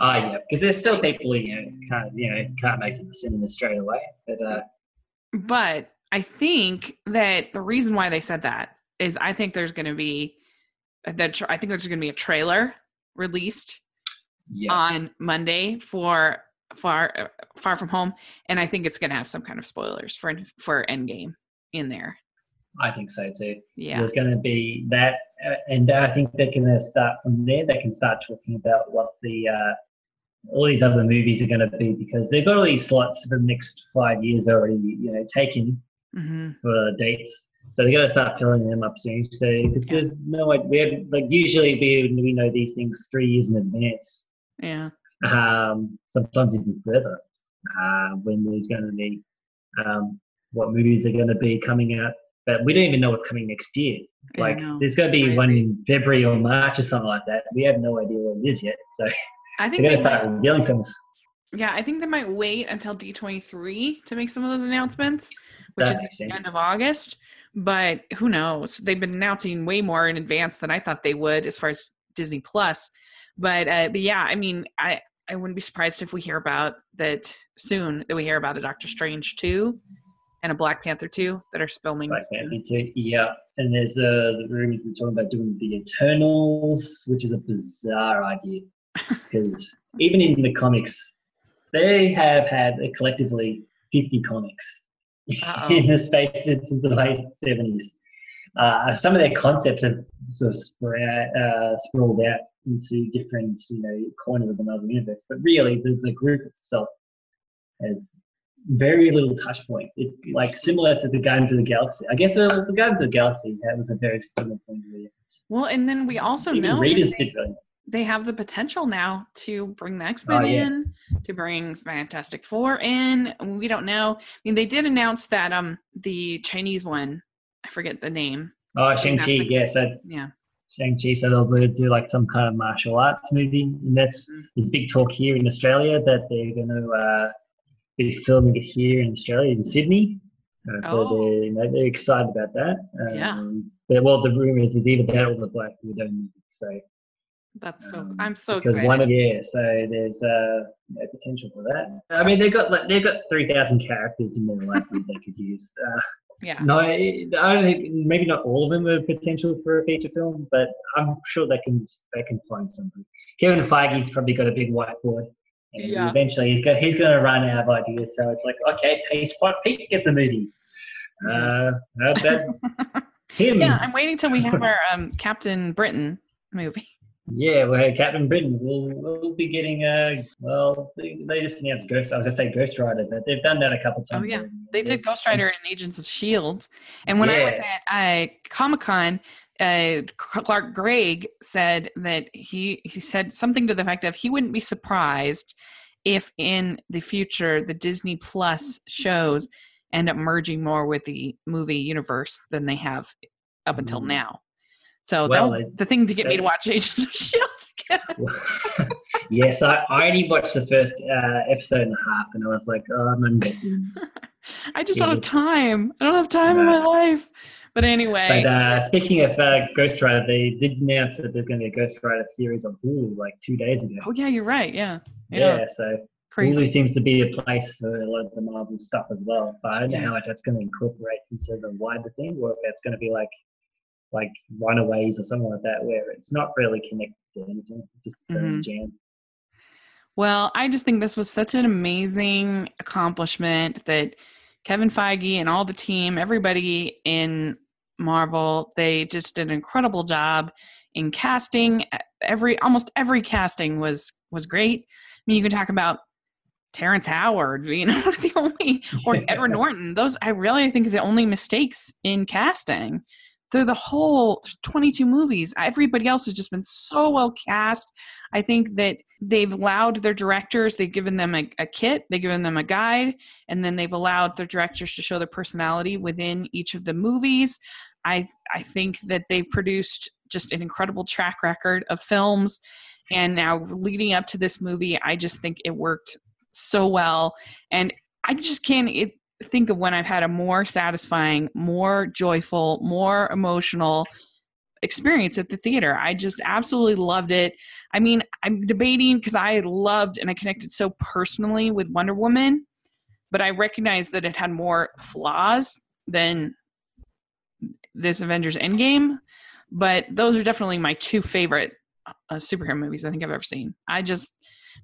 Oh yeah, because there's still people you know can't you know can't make it to the cinema straight away. But uh, but I think that the reason why they said that is I think there's going to be that I think there's going to be a trailer released yeah. on Monday for far uh, far from home and i think it's going to have some kind of spoilers for for endgame in there i think so too yeah there's going to be that uh, and i think they're going to start from there they can start talking about what the uh, all these other movies are going to be because they've got all these slots for the next five years already you know taken mm-hmm. for dates so they got to start filling them up soon. So because yeah. there's no we have like usually we we know these things three years in advance. Yeah um, sometimes even further uh, when there's going to be um, what movies are going to be coming out. But we don't even know what's coming next year. Like there's going to be one in February or March or something like that. We have no idea what it is yet. So I think they're going to start revealing some. Yeah, I think they might wait until D23 to make some of those announcements, which that is the end of August. But who knows? They've been announcing way more in advance than I thought they would as far as Disney Plus. But uh, but yeah, I mean, I I wouldn't be surprised if we hear about that soon. That we hear about a Doctor Strange two and a Black Panther two that are filming. Black Panther two, yeah. And there's uh, the rumors are talking about doing the Eternals, which is a bizarre idea because even in the comics, they have had collectively 50 comics Uh-oh. in the space since the late 70s. Uh, some of their concepts have sort of uh, sprawled out into different, you know, corners of another universe. But really, the, the group itself has very little touch point. It like similar to the Guardians of the Galaxy. I guess uh, the Guardians of the Galaxy that was a very similar thing. Really. Well, and then we also Even know readers they, did really. they have the potential now to bring the X Men Oh, yeah. in, to bring Fantastic Four in. We don't know. I mean, they did announce that um the Chinese one, I forget the name. Oh, Shang Chi. Yeah, so Yeah. Shang Chi said they'll do like some kind of martial arts movie, and that's Mm. there's big talk here in Australia that they're going to uh, be filming it here in Australia in Sydney. Uh, so Oh. they're you know, they're excited about that. Um, Yeah. But well, the rumor is it's either that or the Black Widow movie. So That's so. Um, I'm so because excited. one of yeah, so there's uh, no potential for that. I mean, they've got like they've got three thousand characters in their library they could use. Uh, yeah. no, I don't think maybe not all of them are potential for a feature film, but I'm sure they can they can find something. Kevin Feige's probably got a big whiteboard, and Yeah. eventually he's got he's going to run out of ideas. So it's like, okay, Pete, Pete gets a movie. Uh, that him. Yeah, I'm waiting till we have our um, Captain Britain movie. Yeah, well, hey, Captain Britain will will be getting a well. They, they just announced Ghost. I was gonna say Ghost Rider, but they've done that a couple times. Oh, yeah. They did Ghost Rider and Agents of Shield, and when I was at uh, Comic Con, uh, Clark Gregg said that he he said something to the effect of he wouldn't be surprised if in the future the Disney Plus shows end up merging more with the movie universe than they have up until Mhm. now. So Well, that, they- the thing to get me to watch Agents of Shield again. yes, I, I only watched the first uh, episode and a half, and I was like, oh, I'm. I just Yeah. don't have time. I don't have time in my life. But anyway, But uh, speaking of uh, Ghost Rider, they did announce that there's going to be a Ghost Rider series on Hulu like two days ago. oh yeah, you're right. Yeah, yeah, so crazy. Hulu seems to be a place for a lot of the Marvel stuff as well. But I don't know how much that's going to incorporate into the wider thing, or if that's going to be like like Runaways or something like that, where it's not really connected to anything, it's just own mm-hmm. jam. Well, I just think this was such an amazing accomplishment that Kevin Feige and all the team, everybody in Marvel, they just did an incredible job in casting. Every almost every casting was was great. I mean, you can talk about Terrence Howard, you know, the only or Edward Norton. Those I really think are the only mistakes in casting through the whole 22 movies. Everybody else has just been so well cast. I think that they've allowed their directors, they've given them a, a kit, they've given them a guide, and then they've allowed their directors to show their personality within each of the movies. I I think that they've produced just an incredible track record of films. And now leading up to this movie, I just think it worked so well. And I just can't it, think of when I've had a more satisfying, more joyful, more emotional experience at the theater. I just absolutely loved it. I mean, I'm debating because I loved and I connected so personally with Wonder Woman, but I recognize that it had more flaws than this Avengers Endgame. But those are definitely my two favorite uh, superhero movies I think I've ever seen. I just,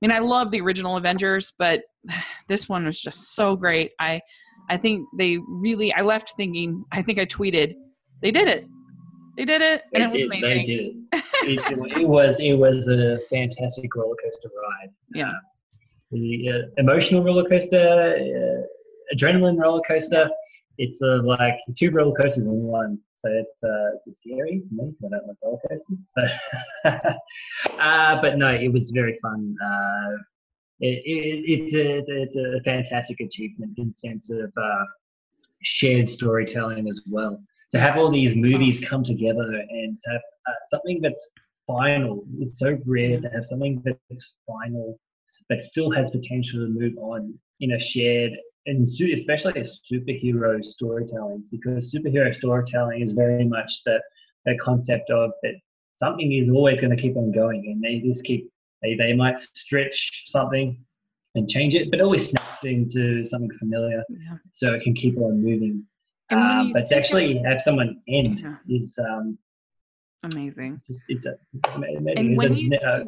mean, I love the original Avengers, but this one was just so great. I, I think they really. I left thinking. I think I tweeted, they did it. They did it, and it was amazing. they did it. it. Was it was a fantastic roller coaster ride. Yeah. the uh, emotional roller coaster, uh, adrenaline roller coaster. It's uh, like two roller coasters in one. So it's uh, it's scary for me. 'cause I don't like roller coasters, but uh, but no, it was very fun. Uh, it, it, it's a it's a fantastic achievement in the sense of uh, shared storytelling as well. To have all these movies come together and have uh, something that's final. It's so rare to have something that's final but still has potential to move on in a shared and especially a superhero storytelling because superhero storytelling is very much the, the concept of that something is always going to keep on going and they just keep they, they might stretch something and change it but always snaps into something familiar Yeah. so it can keep on moving uh, but to think actually have someone end Yeah. is um Amazing. just it's a it's amazing. And when a- you uh,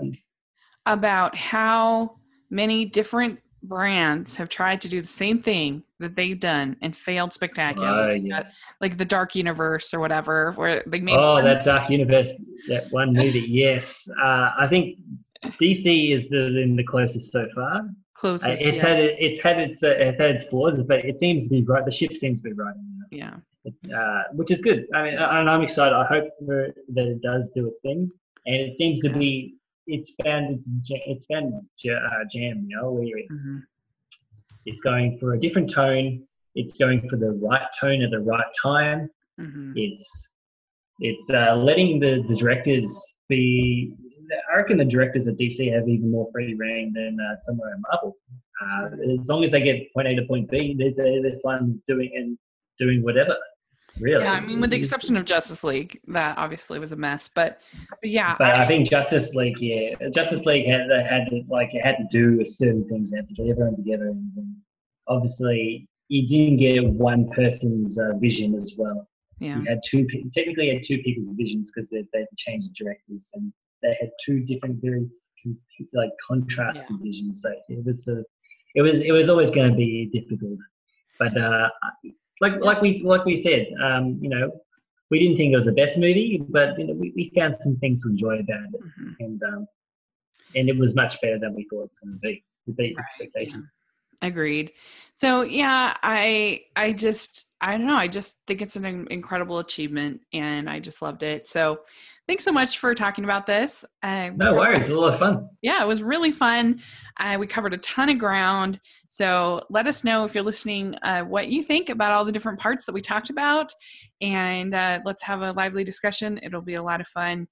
About how many different brands have tried to do the same thing that they've done and failed spectacularly. yes. Like the Dark Universe or whatever, where they made Oh, one- that Dark Universe, that one movie. Yes, uh, I think DC is the in the closest so far. Closest. Uh, it's yeah. had it's had its uh, it's had its flaws, but it seems to be right. The ship seems to be right. Yeah. Uh, which is good. I mean, and I'm excited. I hope that it does do its thing, and it seems to be it's found its it's found uh, jam. You know, where it's mm-hmm. it's going for a different tone. It's going for the right tone at the right time. Mm-hmm. It's it's uh, letting the, the directors be. I reckon the directors at DC have even more free rein than uh, somewhere in Marvel. Uh, as long as they get point A to point B, they're, they're, they're fun doing and doing whatever. Really? Yeah, I mean, with the exception of Justice League, that obviously was a mess. But, but yeah, but I, I, think Justice League, yeah, Justice League had had to, like it had to do with certain things. They had to get everyone together, and obviously, you didn't get one person's uh, vision as well. Yeah. You had two, technically, had two people's visions because they they changed the directors, and they had two different, very like contrasting yeah. visions. So it was a, it was it was always going to be difficult. But uh, like like we like we said, um, you know, we didn't think it was the best movie, but you know, we, we found some things to enjoy about it, mm-hmm. and um, and it was much better than we thought it was going to be. To beat right. expectations. Agreed. So yeah, I I just I don't know. I just think it's an incredible achievement, and I just loved it. So thanks so much for talking about this. Uh, no worries. It was a lot of fun. Yeah, it was really fun. Uh, we covered a ton of ground. So let us know if you're listening uh, what you think about all the different parts that we talked about. And uh, let's have a lively discussion. It'll be a lot of fun.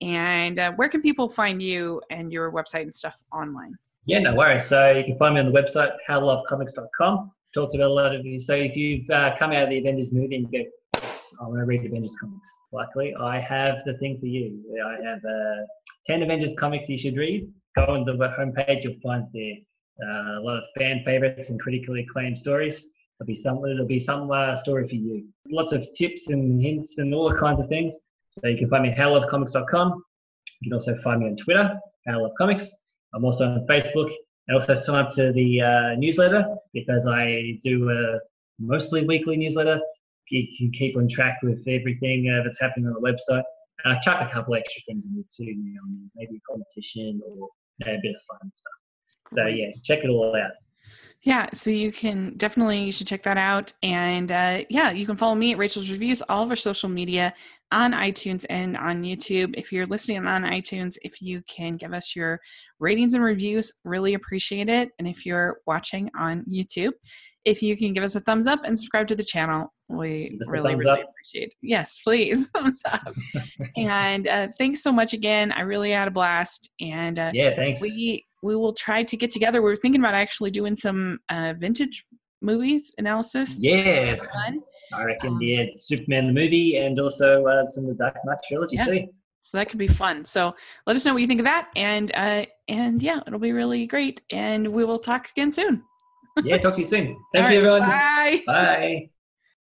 And uh, where can people find you and your website and stuff online? Yeah, no worries. So you can find me on the website, howlovecomics.com. Talked about a lot of you. So if you've uh, come out of the Avengers movie and you go, I want to read Avengers comics. Luckily, I have the thing for you. I have uh, 10 Avengers comics you should read. Go on the homepage, you'll find there uh, a lot of fan favorites and critically acclaimed stories. There'll be some, there'll be some uh, story for you. Lots of tips and hints and all kinds of things. So you can find me at howlovecomics.com. You can also find me on Twitter, howlovecomics. I'm also on Facebook. And also sign up to the uh, newsletter because I do a mostly weekly newsletter you can keep on track with everything uh, that's happening on the website. I chuck a couple extra things in there too, you know, maybe a competition or you know, a bit of fun stuff. So yeah, check it all out. Yeah, so you can definitely you should check that out, and uh, yeah, you can follow me at Rachel's Reviews, all of our social media on iTunes and on YouTube. If you're listening on iTunes, if you can give us your ratings and reviews, really appreciate it. And if you're watching on YouTube, if you can give us a thumbs up and subscribe to the channel, we Just really, really up. appreciate it. Yes, please. thumbs up. and uh, thanks so much again. I really had a blast. And uh, yeah, thanks. We we will try to get together. We are thinking about actually doing some uh, vintage movies analysis. Yeah. I reckon, um, yeah, Superman the movie and also uh, some of the Dark Knight trilogy yeah. too. So that could be fun. So let us know what you think of that, and uh, and yeah, it'll be really great. And we will talk again soon yeah, talk to you soon. Thank you, everyone. Bye. Bye.